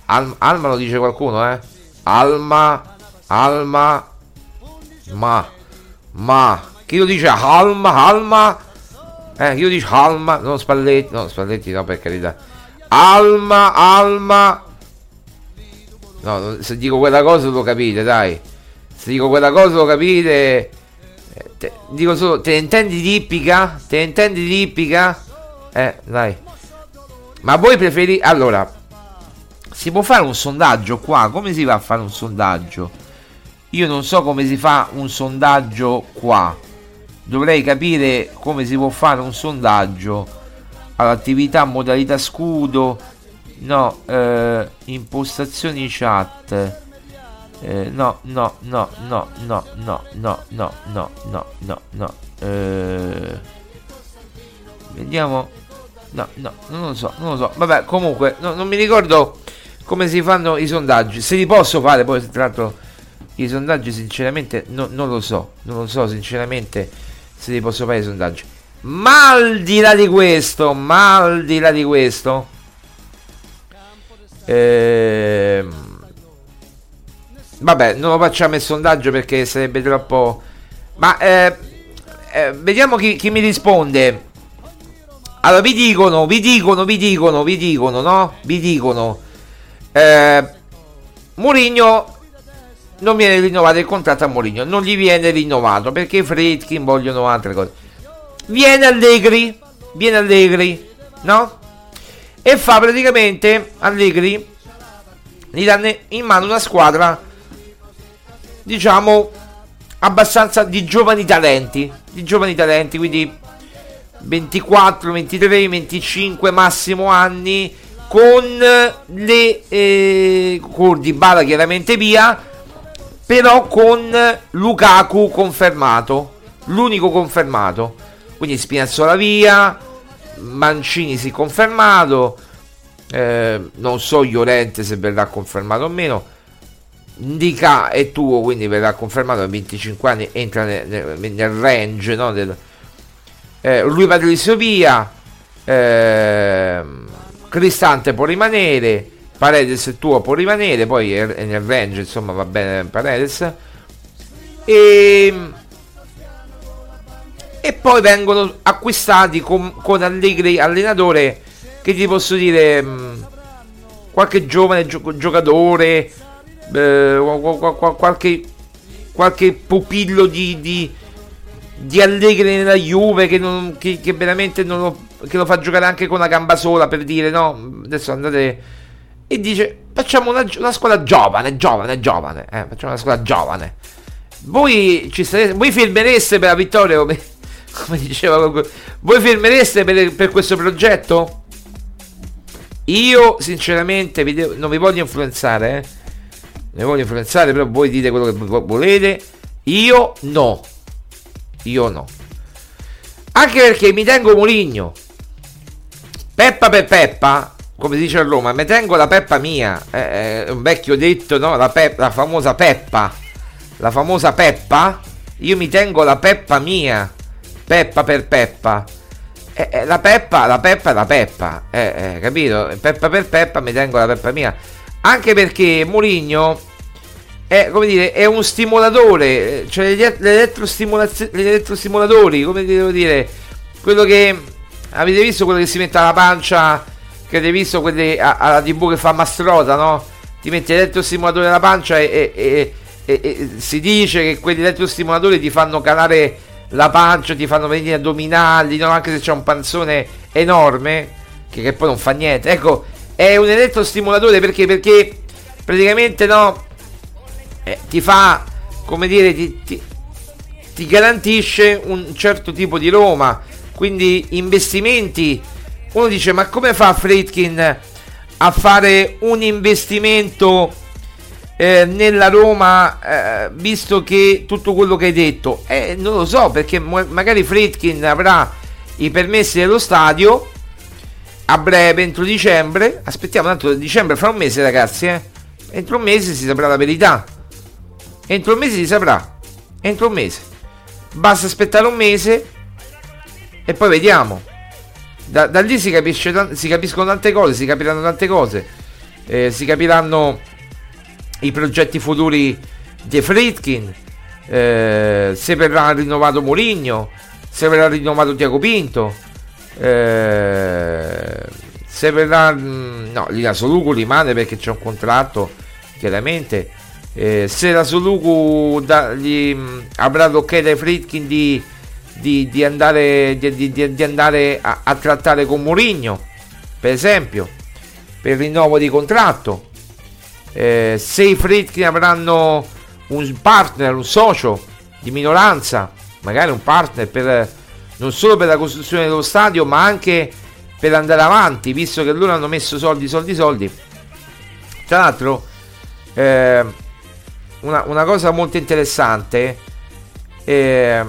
Al- Alma lo dice qualcuno, eh? Alma, Alma, ma, ma. Chi lo dice Alma, Alma? Eh, lo dice Alma? Non Spalletti, no, Spalletti no, per carità. Alma, Alma. No, se dico quella cosa lo capite, dai. Se dico quella cosa lo capite. Eh, te- dico solo, te ne intendi di ippica? Te ne intendi di ippica? Eh, dai. Ma voi preferite... Allora, si può fare un sondaggio qua? Come si va a fare un sondaggio? Io non so come si fa un sondaggio qua. Dovrei capire come si può fare un sondaggio all'attività modalità scudo. No, eh, impostazioni chat. Eh, no, no, no, no, no, no, no, no, no, no, no, no. Eh, vediamo. No, no, non lo so, non lo so. Vabbè, comunque, no- non mi ricordo come si fanno i sondaggi. Se li posso fare, poi tra l'altro i sondaggi sinceramente no- non lo so. Non lo so sinceramente se li posso fare i sondaggi. Ma al di là di questo, ma al di là di questo, ehm, vabbè, non lo facciamo il sondaggio perché sarebbe troppo. Ma eh, eh, vediamo chi, chi mi risponde. Allora, vi dicono, vi dicono, vi dicono, vi dicono, no? Vi dicono. Eh, Mourinho non viene rinnovato il contratto a Mourinho, non gli viene rinnovato perché i Fredkin vogliono altre cose. Viene Allegri, viene Allegri, no? E fa praticamente Allegri gli danno in mano una squadra diciamo abbastanza di giovani talenti, di giovani talenti, quindi 24, 23, 25 massimo anni con le eh, con Dybala chiaramente via però con Lukaku confermato l'unico confermato. Quindi Spinazzola via Mancini si è confermato eh, non so Llorente se verrà confermato o meno. Indica è tuo quindi verrà confermato a 25 anni entra nel, nel- nel range no, del, eh, lui Patrizio via ehm, Cristante può rimanere Paredes tuo può rimanere poi è, è nel range insomma va bene Paredes. E, e poi vengono acquistati con, con Allegri allenatore che ti posso dire mh, qualche giovane gio- giocatore eh, qua- qua- qua- qualche qualche pupillo di, di, di Allegri nella Juve che, non, che, che veramente non lo, che lo fa giocare anche con una gamba sola per dire no adesso andate e dice facciamo una, una squadra giovane giovane giovane eh, facciamo una squadra giovane voi ci sarete voi firmereste per la vittoria come, [LAUGHS] come diceva voi firmereste per, per questo progetto io sinceramente vi devo- non vi voglio influenzare eh ne voglio influenzare, però voi dite quello che vo- volete. Io no. Io no. Anche perché mi tengo Moligno. Peppa per Peppa, come dice a Roma, mi tengo la Peppa mia. Eh, È un vecchio detto, no? La, pe- la famosa Peppa. La famosa Peppa. Io mi tengo la Peppa mia. Peppa per Peppa. Eh, eh, la Peppa, la Peppa è la Peppa. Eh, eh, capito? Peppa per Peppa mi tengo la Peppa mia. Anche perché Mourinho è, come dire, è un stimolatore, eh, cioè gli e- l'elettrostimolazio- gli elettrostimolatori, come devo dire, quello che avete visto quello che si mette alla pancia, che avete visto quelli alla tv che fa Mastrota, no? Ti metti l'elettrostimolatore alla pancia e, e- e- e- si dice che quegli elettrostimolatori ti fanno calare la pancia, ti fanno venire addominali, no? anche se c'è un panzone enorme, che, che poi non fa niente. Ecco, è un elettrostimolatore perché? Perché praticamente no, eh, ti fa, come dire, ti, ti- ti garantisce un certo tipo di Roma. Quindi investimenti. Uno dice, ma come fa Fritkin a fare un investimento eh, nella Roma, eh, visto che tutto quello che hai detto? Eh, non lo so, perché magari Fritkin avrà i permessi dello stadio a breve, entro dicembre. Aspettiamo, tanto dicembre fra un mese, ragazzi. Eh. Entro un mese si saprà la verità. Entro un mese si saprà. Entro un mese. Basta aspettare un mese e poi vediamo. Da, da lì si, capisce, si capiscono tante cose, si capiranno tante cose, eh, si capiranno i progetti futuri di Fritkin, eh, se verrà rinnovato Mourinho, se verrà rinnovato Tiago Pinto, eh, se verrà... Mm, no, la Soluku rimane perché c'è un contratto, chiaramente. Eh, se la Soluku da, gli, mm, avrà l'ok dai Fritkin di, di, di, andare, di, di andare a, a, trattare con Mourinho, per esempio, per rinnovo di contratto. Eh, se i Fritkin avranno un partner, un socio di minoranza, magari un partner per, non solo per la costruzione dello stadio, ma anche per andare avanti, visto che loro hanno messo soldi, soldi, soldi. Tra l'altro, eh, una, una, cosa molto interessante eh,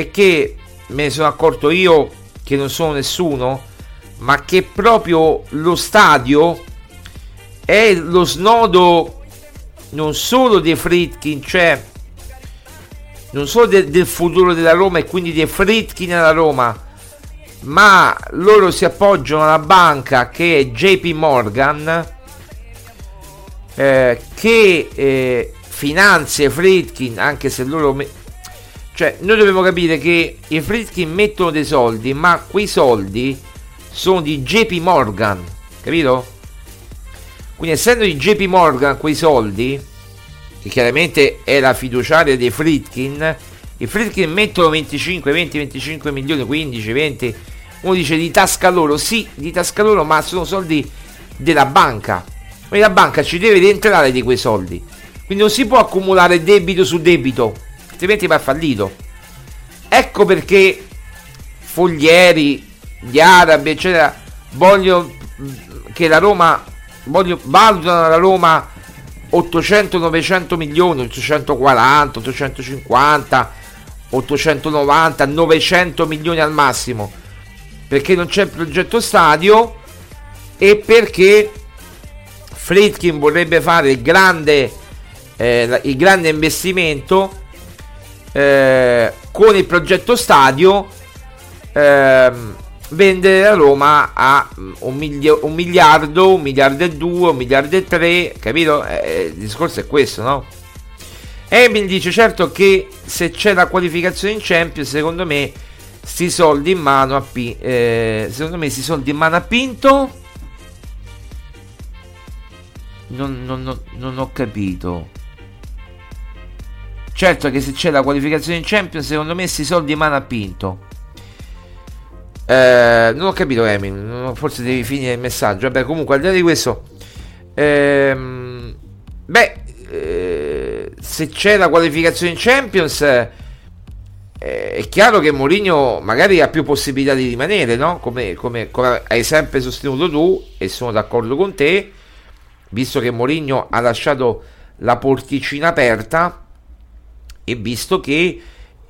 è che me ne sono accorto io che non sono nessuno, ma che proprio lo stadio è lo snodo non solo dei Fritkin, cioè non solo de- del futuro della Roma e quindi dei Fritkin alla Roma, ma loro si appoggiano alla banca che è JP Morgan, eh, che eh, finanzia Fritkin, anche se loro... Me- cioè, noi dobbiamo capire che i Fritkin mettono dei soldi, ma quei soldi sono di JP Morgan, capito? Quindi essendo di JP Morgan quei soldi, che chiaramente è la fiduciaria dei Fritkin, i Fritkin mettono 25, 20, 25 milioni, 15, 20. Uno dice di tasca loro, sì, di tasca loro, ma sono soldi della banca. Quindi la banca ci deve rientrare di quei soldi. Quindi non si può accumulare debito su debito, altrimenti va fallito. Ecco perché Foglieri, gli arabi, eccetera, vogliono che la Roma voglio, valutano la Roma 800-900 milioni, 840, 850, 890, 900 milioni al massimo, perché non c'è il progetto stadio e perché Fritkin vorrebbe fare il grande, eh, il grande investimento eh, con il progetto stadio. Ehm, vendere la Roma a mm, un, milio- un, miliardo, un miliardo e due, un miliardo e tre, capito? Eh, eh, il discorso è questo, no? Emil dice certo che se c'è la qualificazione in Champions, secondo me sti soldi in mano a P- eh, secondo me sti soldi in mano a Pinto non, non, non, non ho capito. Certo che se c'è la qualificazione in Champions, secondo me sti soldi mano a Pinto. Eh, non ho capito, Emil. Forse devi finire il messaggio. Vabbè, comunque, al di là di questo, ehm, beh, eh, se c'è la qualificazione in Champions, eh, è chiaro che Mourinho magari ha più possibilità di rimanere, no? Come, come, come, hai sempre sostenuto tu, e sono d'accordo con te, visto che Mourinho ha lasciato la porticina aperta e visto che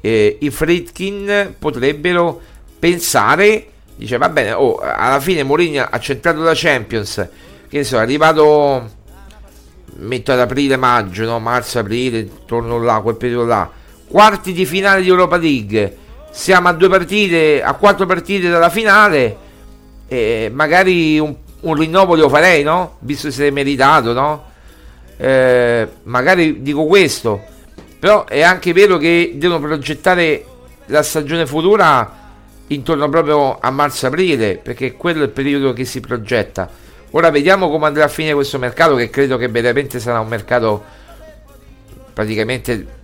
eh, i Fritkin potrebbero pensare, dice va bene, oh, alla fine Mourinho ha centrato la Champions, che ne so, è arrivato metto ad aprile, maggio, no? marzo, aprile, torno là, quel periodo là, quarti di finale di Europa League, siamo a due partite, a quattro partite dalla finale, e magari un, un rinnovo lo farei, no? Visto che siete meritato, no? Eh, magari dico questo, però è anche vero che devono progettare la stagione futura intorno proprio a marzo-aprile, perché quello è il periodo che si progetta. Ora vediamo come andrà a finire questo mercato, che credo che veramente sarà un mercato praticamente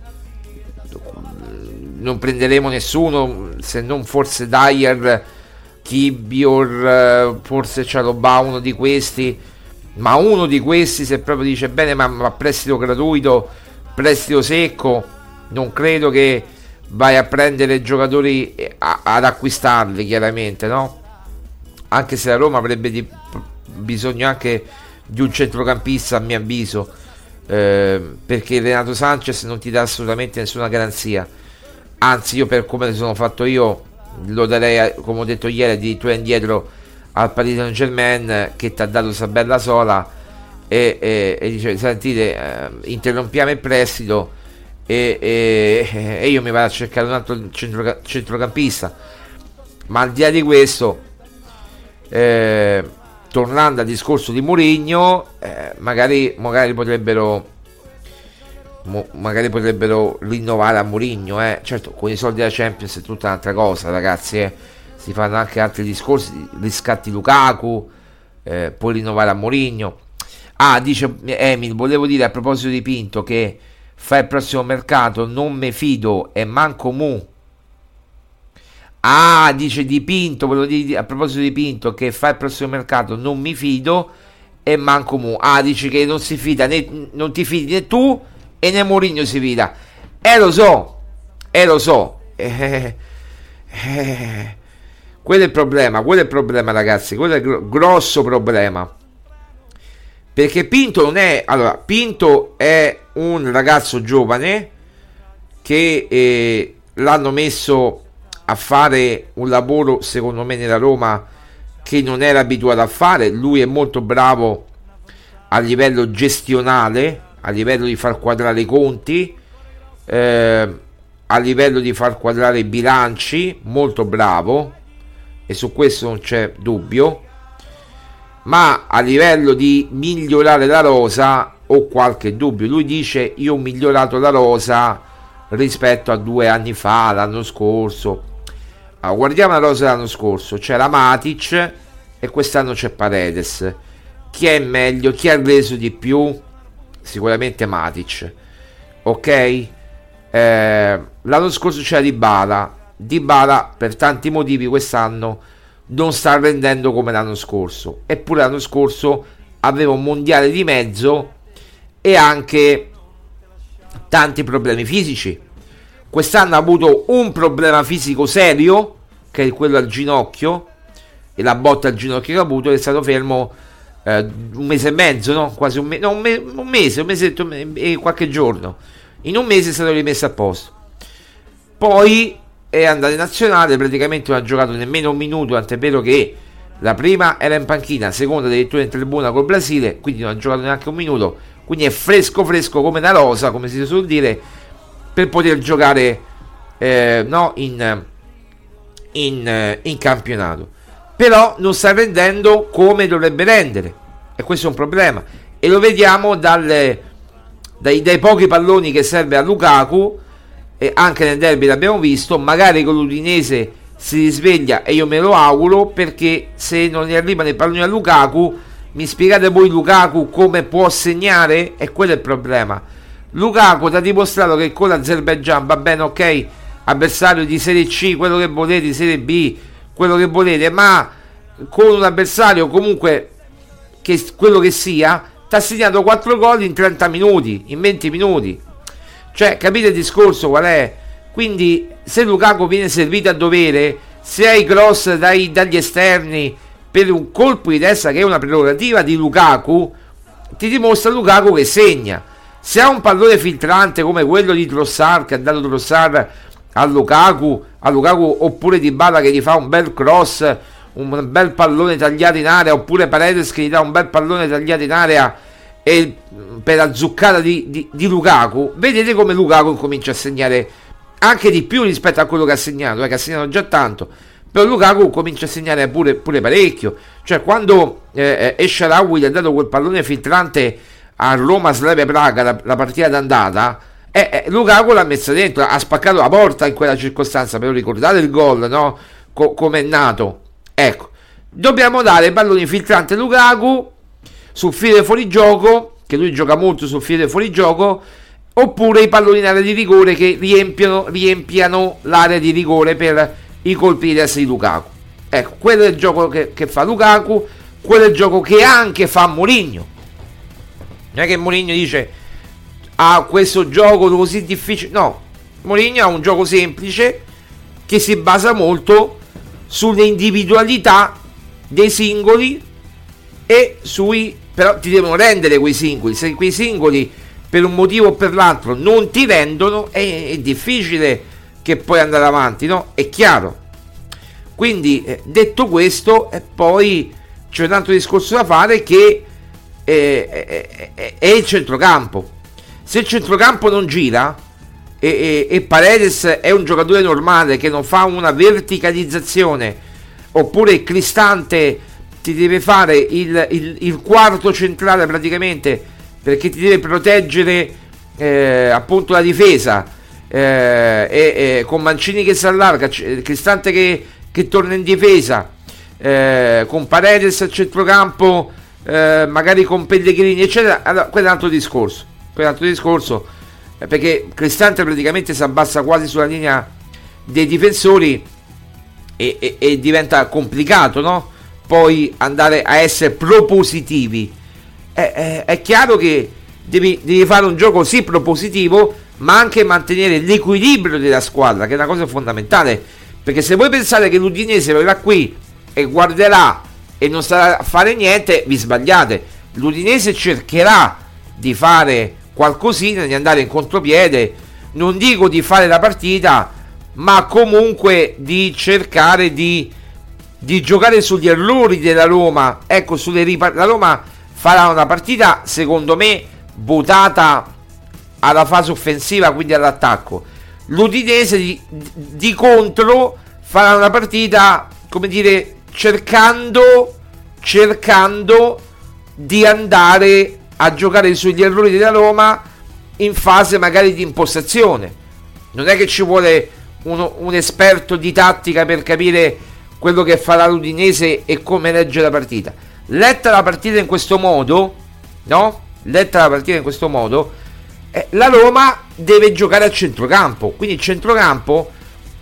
non prenderemo nessuno, se non forse Dyer, Kibior, forse Cialobà, uno di questi, ma uno di questi se proprio dice bene ma, ma prestito gratuito, prestito secco, non credo che vai a prendere giocatori a, ad acquistarli chiaramente no? Anche se la Roma avrebbe di, bisogno anche di un centrocampista a mio avviso eh, perché Renato Sanchez non ti dà assolutamente nessuna garanzia. Anzi io per come sono fatto io lo darei come ho detto ieri addirittura indietro al Paris Saint Germain che ti ha dato questa bella sola e, e, e dice sentite eh, interrompiamo il prestito e, e, e io mi vado a cercare un altro centro, centrocampista. ma al di là di questo eh, tornando al discorso di Mourinho eh, magari, magari potrebbero magari potrebbero rinnovare a Mourinho eh. certo con i soldi della Champions è tutta un'altra cosa ragazzi eh. si fanno anche altri discorsi riscatti Lukaku eh, puoi rinnovare a Mourinho ah dice Emil volevo dire a proposito di Pinto che fa il prossimo mercato non me fido e manco mu. Ah dice di Pinto volevo dire a proposito di Pinto che fa il prossimo mercato non mi fido e manco mu. Ah dice che non si fida né, non ti fidi né tu e né Mourinho si fida. E lo so e lo so. [LAUGHS] Eh, eh, quello è il problema quello è il problema ragazzi quello è il grosso problema perché Pinto non è allora Pinto è un ragazzo giovane che eh, l'hanno messo a fare un lavoro secondo me nella Roma che non era abituato a fare. Lui è molto bravo a livello gestionale a livello di far quadrare i conti, eh, a livello di far quadrare i bilanci, molto bravo. E su questo non c'è dubbio, ma a livello di migliorare la rosa ho qualche dubbio. Lui dice io ho migliorato la rosa rispetto a due anni fa, l'anno scorso. Allora, guardiamo la rosa dell'anno scorso, c'era Matic e quest'anno c'è Paredes. Chi è meglio? Chi ha reso di più? sicuramente Matic. Ok? Eh, l'anno scorso c'era Dybala. Dybala per tanti motivi quest'anno non sta rendendo come l'anno scorso. Eppure l'anno scorso aveva un mondiale di mezzo e anche tanti problemi fisici. Quest'anno ha avuto un problema fisico serio, che è quello al ginocchio, e la botta al ginocchio che ha avuto, è stato fermo eh, un mese e mezzo, no? Quasi un, me- no, un, me- un mese, un mesetto e qualche giorno. In un mese è stato rimesso a posto. Poi è andato in nazionale, praticamente non ha giocato nemmeno un minuto, tant'è vero che la prima era in panchina, la seconda addirittura in tribuna col Brasile, quindi non ha giocato neanche un minuto, quindi è fresco fresco come una rosa, come si suol dire, per poter giocare eh, no, in, in, in campionato. Però non sta rendendo come dovrebbe rendere e questo è un problema. E lo vediamo dalle, dai, dai, pochi palloni che serve a Lukaku e anche nel derby l'abbiamo visto magari con l'Udinese si risveglia e io me lo auguro perché se non gli arrivano i palloni a Lukaku mi spiegate voi Lukaku come può segnare e quello è il problema Lukaku ti ha dimostrato che con l'Azerbaijan va bene ok avversario di Serie C quello che volete Serie B quello che volete, ma con un avversario comunque che quello che sia, ti ha segnato 4 gol in 30 minuti, in 20 minuti. Cioè, capite il discorso qual è? Quindi, se Lukaku viene servito a dovere, se hai cross dai, dagli esterni per un colpo di testa che è una prerogativa di Lukaku, ti dimostra Lukaku che segna. Se ha un pallone filtrante come quello di Trossard, che ha dato Trossard a Lukaku, a Lukaku oppure Di Bala che gli fa un bel cross, un bel pallone tagliato in area, oppure Paredes che gli dà un bel pallone tagliato in area e per la zuccata di, di, di Lukaku, vedete come Lukaku comincia a segnare anche di più rispetto a quello che ha segnato, eh, che ha segnato già tanto. Però Lukaku comincia a segnare pure, pure parecchio. Cioè, quando eh, eh Esharawi gli ha dato quel pallone filtrante a Roma Slavia Praga, la, la partita d'andata, e eh, Lukaku l'ha messa dentro, ha spaccato la porta in quella circostanza, però ricordate il gol, no? Co- come è nato. Ecco, dobbiamo dare palloni filtranti a Lukaku sul filo fuori gioco, che lui gioca molto sul filo fuori gioco, oppure i palloni in area di rigore che riempiono, riempiano l'area di rigore per i colpi di testa di Lukaku. Ecco, quello è il gioco che, che fa Lukaku, quello è il gioco che anche fa Mourinho. Non è che Mourinho dice ha questo gioco così difficile. No, Mourinho ha un gioco semplice che si basa molto sulle individualità dei singoli e sui però ti devono rendere quei singoli. Se quei singoli per un motivo o per l'altro non ti rendono, è, è difficile che puoi andare avanti, no? È chiaro. Quindi, eh, detto questo, eh, poi c'è un altro discorso da fare che eh, è il centrocampo se il centrocampo non gira, e, e, e Paredes è un giocatore normale che non fa una verticalizzazione oppure Cristante ti deve fare il, il, il quarto centrale praticamente perché ti deve proteggere eh, appunto la difesa eh, e, e, con Mancini che si allarga Cristante che, che torna in difesa eh, con Paredes al centrocampo eh, magari con Pellegrini eccetera allora quello è un altro discorso quello è un altro discorso eh, perché Cristante praticamente si abbassa quasi sulla linea dei difensori e, e, e diventa complicato, no? Poi andare a essere propositivi. È, è, è chiaro che devi, devi, fare un gioco sì propositivo, ma anche mantenere l'equilibrio della squadra, che è una cosa fondamentale. Perché se voi pensate che l'Udinese verrà qui e guarderà e non sarà a fare niente, vi sbagliate. L'Udinese cercherà di fare qualcosina, di andare in contropiede, non dico di fare la partita, ma comunque di cercare di, di giocare sugli errori della Roma. Ecco, sulle ripart- la Roma farà una partita, secondo me, votata alla fase offensiva, quindi all'attacco. L'Udinese di, di contro farà una partita, come dire, cercando, cercando di andare a giocare sugli errori della Roma in fase magari di impostazione. Non è che ci vuole uno, un esperto di tattica per capire quello che farà l'Udinese e come legge la partita. Letta la partita in questo modo, no? Letta la partita in questo modo, eh, la Roma deve giocare a centrocampo. Quindi il centrocampo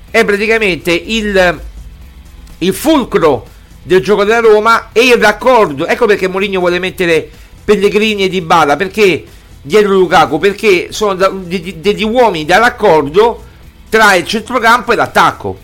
è praticamente il, il fulcro del gioco della Roma e il raccordo. Ecco perché Mourinho vuole mettere Pellegrini e Dybala perché dietro Lukaku perché sono degli uomini da raccordo tra il centrocampo e l'attacco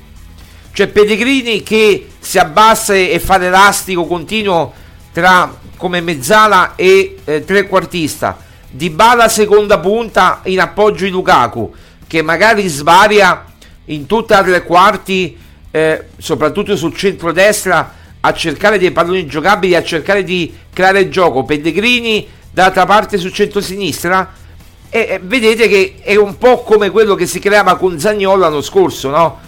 cioè Pellegrini che si abbassa e fa l'elastico continuo tra come mezzala e eh, trequartista Dybala seconda punta in appoggio di Lukaku che magari svaria in tutta la tre quarti eh, soprattutto sul centro-destra a cercare dei palloni giocabili, a cercare di creare gioco. Pellegrini d'altra parte sul centro-sinistra. E, e vedete che è un po' come quello che si creava con Zagnolo l'anno scorso, no?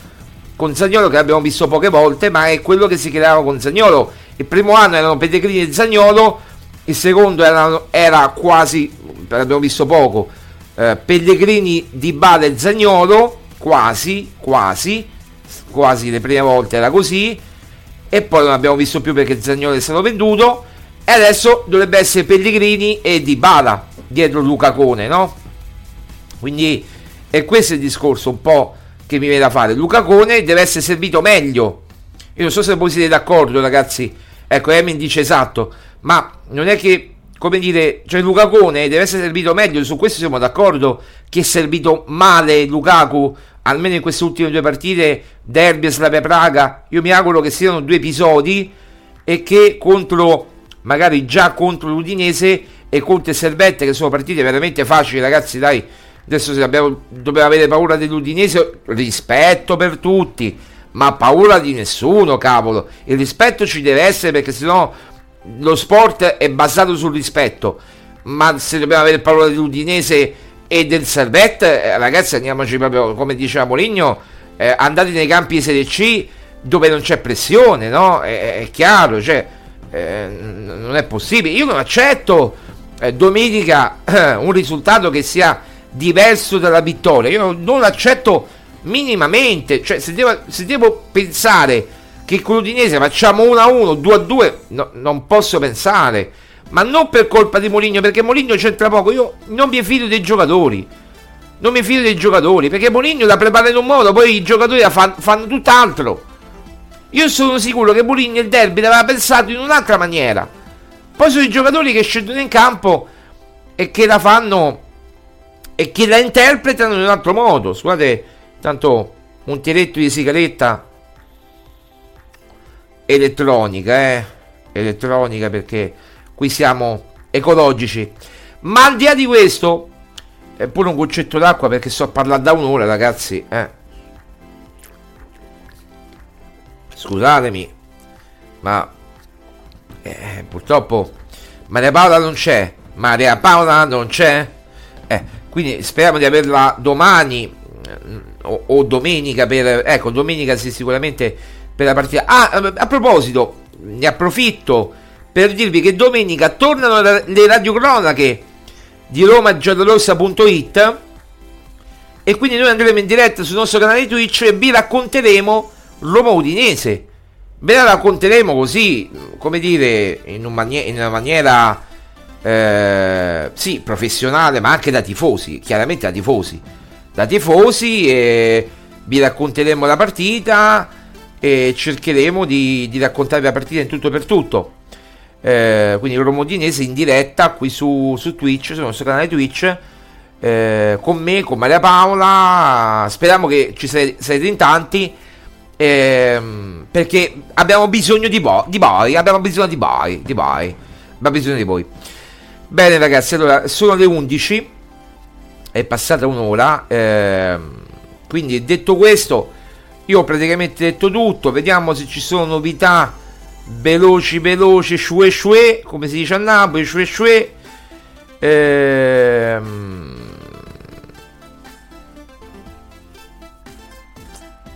Con Zagnolo che abbiamo visto poche volte, ma è quello che si creava con Zagnolo. Il primo anno erano Pellegrini e Zagnolo, il secondo era, era quasi, l'abbiamo visto poco, eh, Pellegrini, Bale e Zagnolo, quasi, quasi, quasi le prime volte era così e poi non abbiamo visto più perché Zagnolo è stato venduto e adesso dovrebbe essere Pellegrini e Dybala dietro Luca Cone, no? Quindi è questo il discorso un po' che mi viene da fare. Luca Cone deve essere servito meglio. Io non so se voi siete d'accordo, ragazzi. Ecco, Emin dice esatto, ma non è che, come dire, cioè Luca Cone deve essere servito meglio, su questo siamo d'accordo, che è servito male Lukaku almeno in queste ultime due partite, Derby e Slavia Praga, io mi auguro che siano due episodi e che contro, magari già contro l'Udinese e contro il Servette, che sono partite veramente facili, ragazzi, dai, adesso se abbiamo, dobbiamo avere paura dell'Udinese, rispetto per tutti, ma paura di nessuno, cavolo, il rispetto ci deve essere perché sennò lo sport è basato sul rispetto, ma se dobbiamo avere paura dell'Udinese e del Servette, eh, ragazzi, andiamoci proprio come diceva Moligno, eh, andate nei campi Serie C dove non c'è pressione, no? È, è chiaro, cioè, eh, non è possibile. Io non accetto eh, domenica [CLEARS THROAT] un risultato che sia diverso dalla vittoria. Io non accetto minimamente. Cioè, se devo, se devo pensare che con l'Udinese facciamo 1-1, 2-2, no, non posso pensare ma non per colpa di Moligno, perché Moligno c'entra poco. Io non mi fido dei giocatori. Non mi fido dei giocatori, perché Moligno la prepara in un modo, poi i giocatori la fan, fanno tutt'altro. Io sono sicuro che Moligno il derby l'aveva pensato in un'altra maniera. Poi sono i giocatori che scendono in campo e che la fanno e che la interpretano in un altro modo. Scusate, tanto un tiretto di sigaretta elettronica, eh? Elettronica perché qui siamo ecologici. Ma al di là di questo, è pure un concetto d'acqua perché sto a parlare da un'ora, ragazzi. Eh. Scusatemi, ma eh, purtroppo Maria Paola non c'è. Maria Paola non c'è. Eh, quindi speriamo di averla domani eh, o, o domenica per ecco domenica sì, sicuramente per la partita. Ah a proposito ne approfitto per dirvi che domenica tornano le radiocronache di romagiallorossa.it e quindi noi andremo in diretta sul nostro canale Twitch e vi racconteremo Roma Udinese. Ve la racconteremo così come dire in, un manie- in una maniera eh, sì professionale ma anche da tifosi chiaramente da tifosi da tifosi e vi racconteremo la partita e cercheremo di, di raccontarvi la partita in tutto per tutto eh, quindi Romodinese in diretta qui su, su, Twitch, sul nostro canale Twitch, eh, con me, con Maria Paola. Speriamo che ci sarete in tanti. Ehm, perché abbiamo bisogno di, bo- di abbiamo bisogno di voi, di voi, abbiamo bisogno di voi. Bene ragazzi, allora sono le 11, è passata un'ora, ehm, quindi detto questo, io ho praticamente detto tutto, vediamo se ci sono novità veloci veloci shue shue come si dice a Napoli shue shue ehm...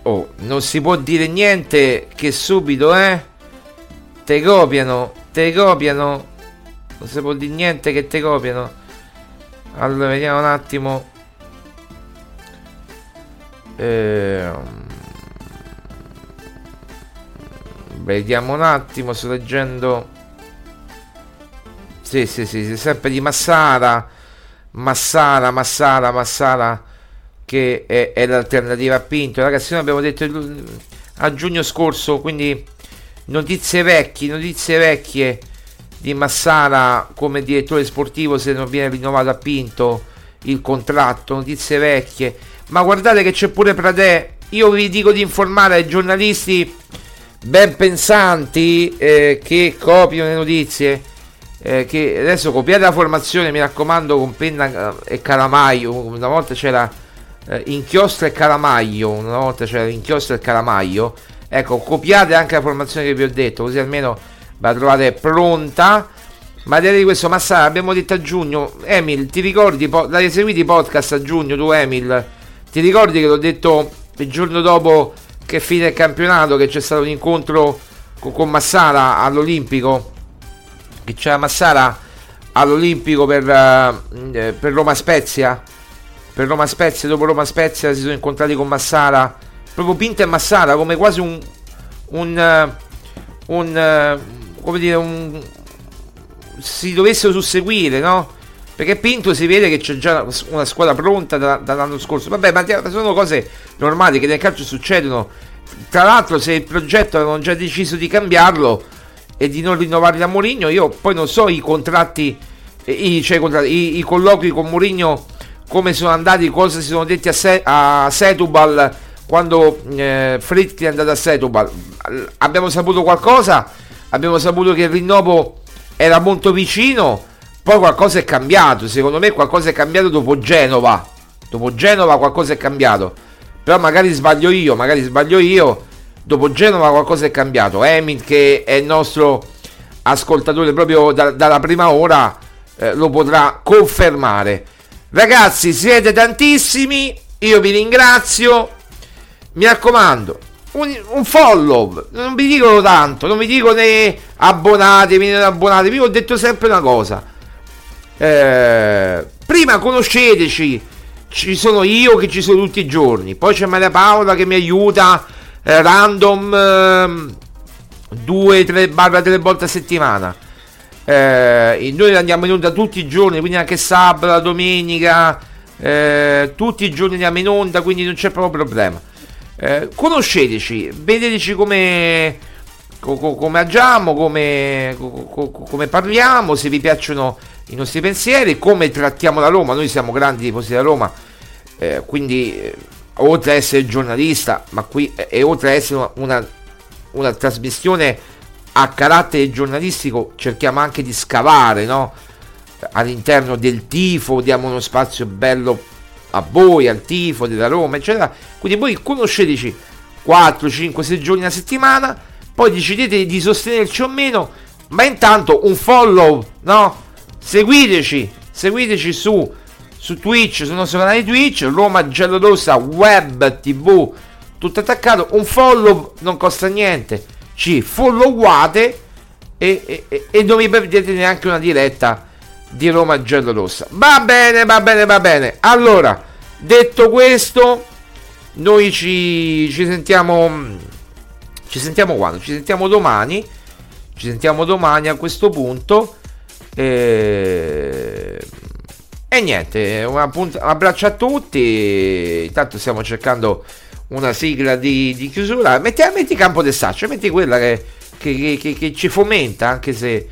oh non si può dire niente che subito eh te copiano te copiano non si può dire niente che te copiano allora vediamo un attimo ehm Vediamo un attimo, sto leggendo. Sì, sì, sì, sì sempre di Massara. Massara, Massara, Massara, che è, è l'alternativa a Pinto. Ragazzi, noi abbiamo detto a giugno scorso, quindi notizie vecchie, notizie vecchie di Massara come direttore sportivo se non viene rinnovato a Pinto il contratto, notizie vecchie. Ma guardate che c'è pure Pradè. Io vi dico di informare ai giornalisti ben pensanti eh, che copiano le notizie. Eh, che adesso copiate la formazione, mi raccomando, con penna eh, e calamaio. Una volta c'era eh, inchiostro e calamaio. Una volta c'era inchiostro e calamaio. Ecco, copiate anche la formazione che vi ho detto, così almeno la trovate pronta. Ma di questo, Massara, abbiamo detto a giugno. Emil, ti ricordi? Po- l'hai seguito i podcast a giugno, tu, Emil? Ti ricordi che l'ho detto il giorno dopo che fine il campionato che c'è stato un incontro con, con Massara all'Olimpico che c'era Massara all'Olimpico per, uh, per Roma Spezia per Roma Spezia dopo Roma Spezia si sono incontrati con Massara proprio Pinto e Massara come quasi un un, uh, un uh, come dire un si dovessero susseguire no? Perché Pinto si vede che c'è già una squadra pronta da, dall'anno scorso. Vabbè, ma sono cose normali che nel calcio succedono. Tra l'altro, se il progetto avevano già deciso di cambiarlo e di non rinnovare da Mourinho, io poi non so i contratti, i, cioè, i, contratti, i, i colloqui con Mourinho come sono andati, cosa si sono detti a, Se, a Setubal quando eh, Fritti è andato a Setubal. Abbiamo saputo qualcosa, abbiamo saputo che il rinnovo era molto vicino poi qualcosa è cambiato, secondo me qualcosa è cambiato dopo Genova. Dopo Genova qualcosa è cambiato. Però magari sbaglio io, magari sbaglio io. Dopo Genova qualcosa è cambiato. Emil che è il nostro ascoltatore proprio da, dalla prima ora eh, lo potrà confermare. Ragazzi, siete tantissimi, io vi ringrazio. Mi raccomando, un, un, follow, non vi dicono tanto, non vi dico né abbonatevi, né abbonatevi, io ho detto sempre una cosa. Eh, prima conosceteci, ci sono io che ci sono tutti i giorni, poi c'è Maria Paola che mi aiuta eh, random eh, due, tre, barra tre volte a settimana. Eh, noi andiamo in onda tutti i giorni, quindi anche sabato, domenica, eh, tutti i giorni andiamo in onda, quindi non c'è proprio problema. Eh, conosceteci, vedeteci come, come agiamo, come, come parliamo, se vi piacciono i nostri pensieri, come trattiamo la Roma. Noi siamo grandi tifosi della Roma, eh, quindi eh, oltre ad essere giornalista, ma qui eh, oltre ad essere una, una, trasmissione a carattere giornalistico, cerchiamo anche di scavare no? all'interno del tifo, diamo uno spazio bello a voi, al tifo della Roma, eccetera. Quindi voi conosceteci 4, 5, 6 giorni a settimana, poi decidete di sostenerci o meno, ma intanto un follow, no? seguiteci, seguiteci su su Twitch, sul nostro canale Twitch, Roma Giallorossa Web TV, tutto attaccato, un follow non costa niente, ci followate e, e, e non vi perdete neanche una diretta di Roma Giallorossa. Va bene, va bene, va bene. Allora, detto questo, noi ci, ci sentiamo ci sentiamo quando? Ci sentiamo domani. Ci sentiamo domani a questo punto. E, e niente, un, punt- un abbraccio a tutti. Intanto stiamo cercando una sigla di, di chiusura. Metti, metti Campo del Saccio, metti quella che, che, che, che ci fomenta, anche se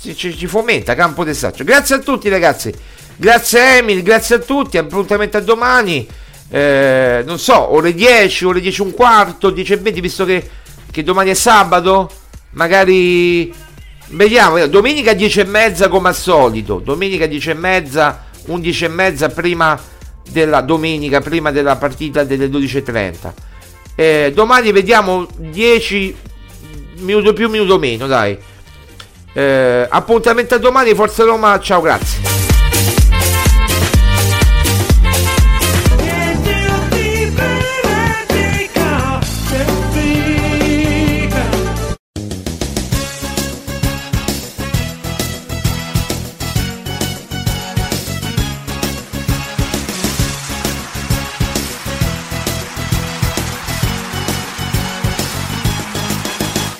ci, ci, fomenta Campo del Saccio. Grazie a tutti ragazzi. Grazie Emil, grazie a tutti. Appuntamento a domani. Eh, non so, ore 10, ore 10 e un quarto, 10 e 20, visto che che domani è sabato, magari vediamo, domenica 10 e mezza come al solito, domenica 10 e mezza, 11 e mezza prima della domenica, prima della partita delle 12.30. Eh, domani vediamo 10 minuto più, minuto meno, dai. Eh, appuntamento a domani, Forza Roma, ciao, grazie.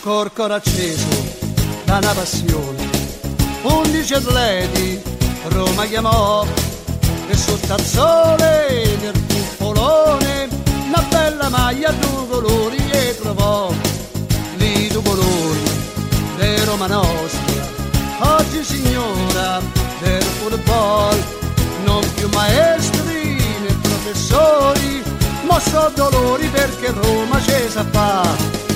col cuore acceso una passione. Undici atleti Roma chiamò e sotto al sole del cupolone una bella maglia a due colori e trovò lì due colori di Roma nostra. Oggi signora del football, non più maestri né professori, ma so dolori perché Roma ci sa fa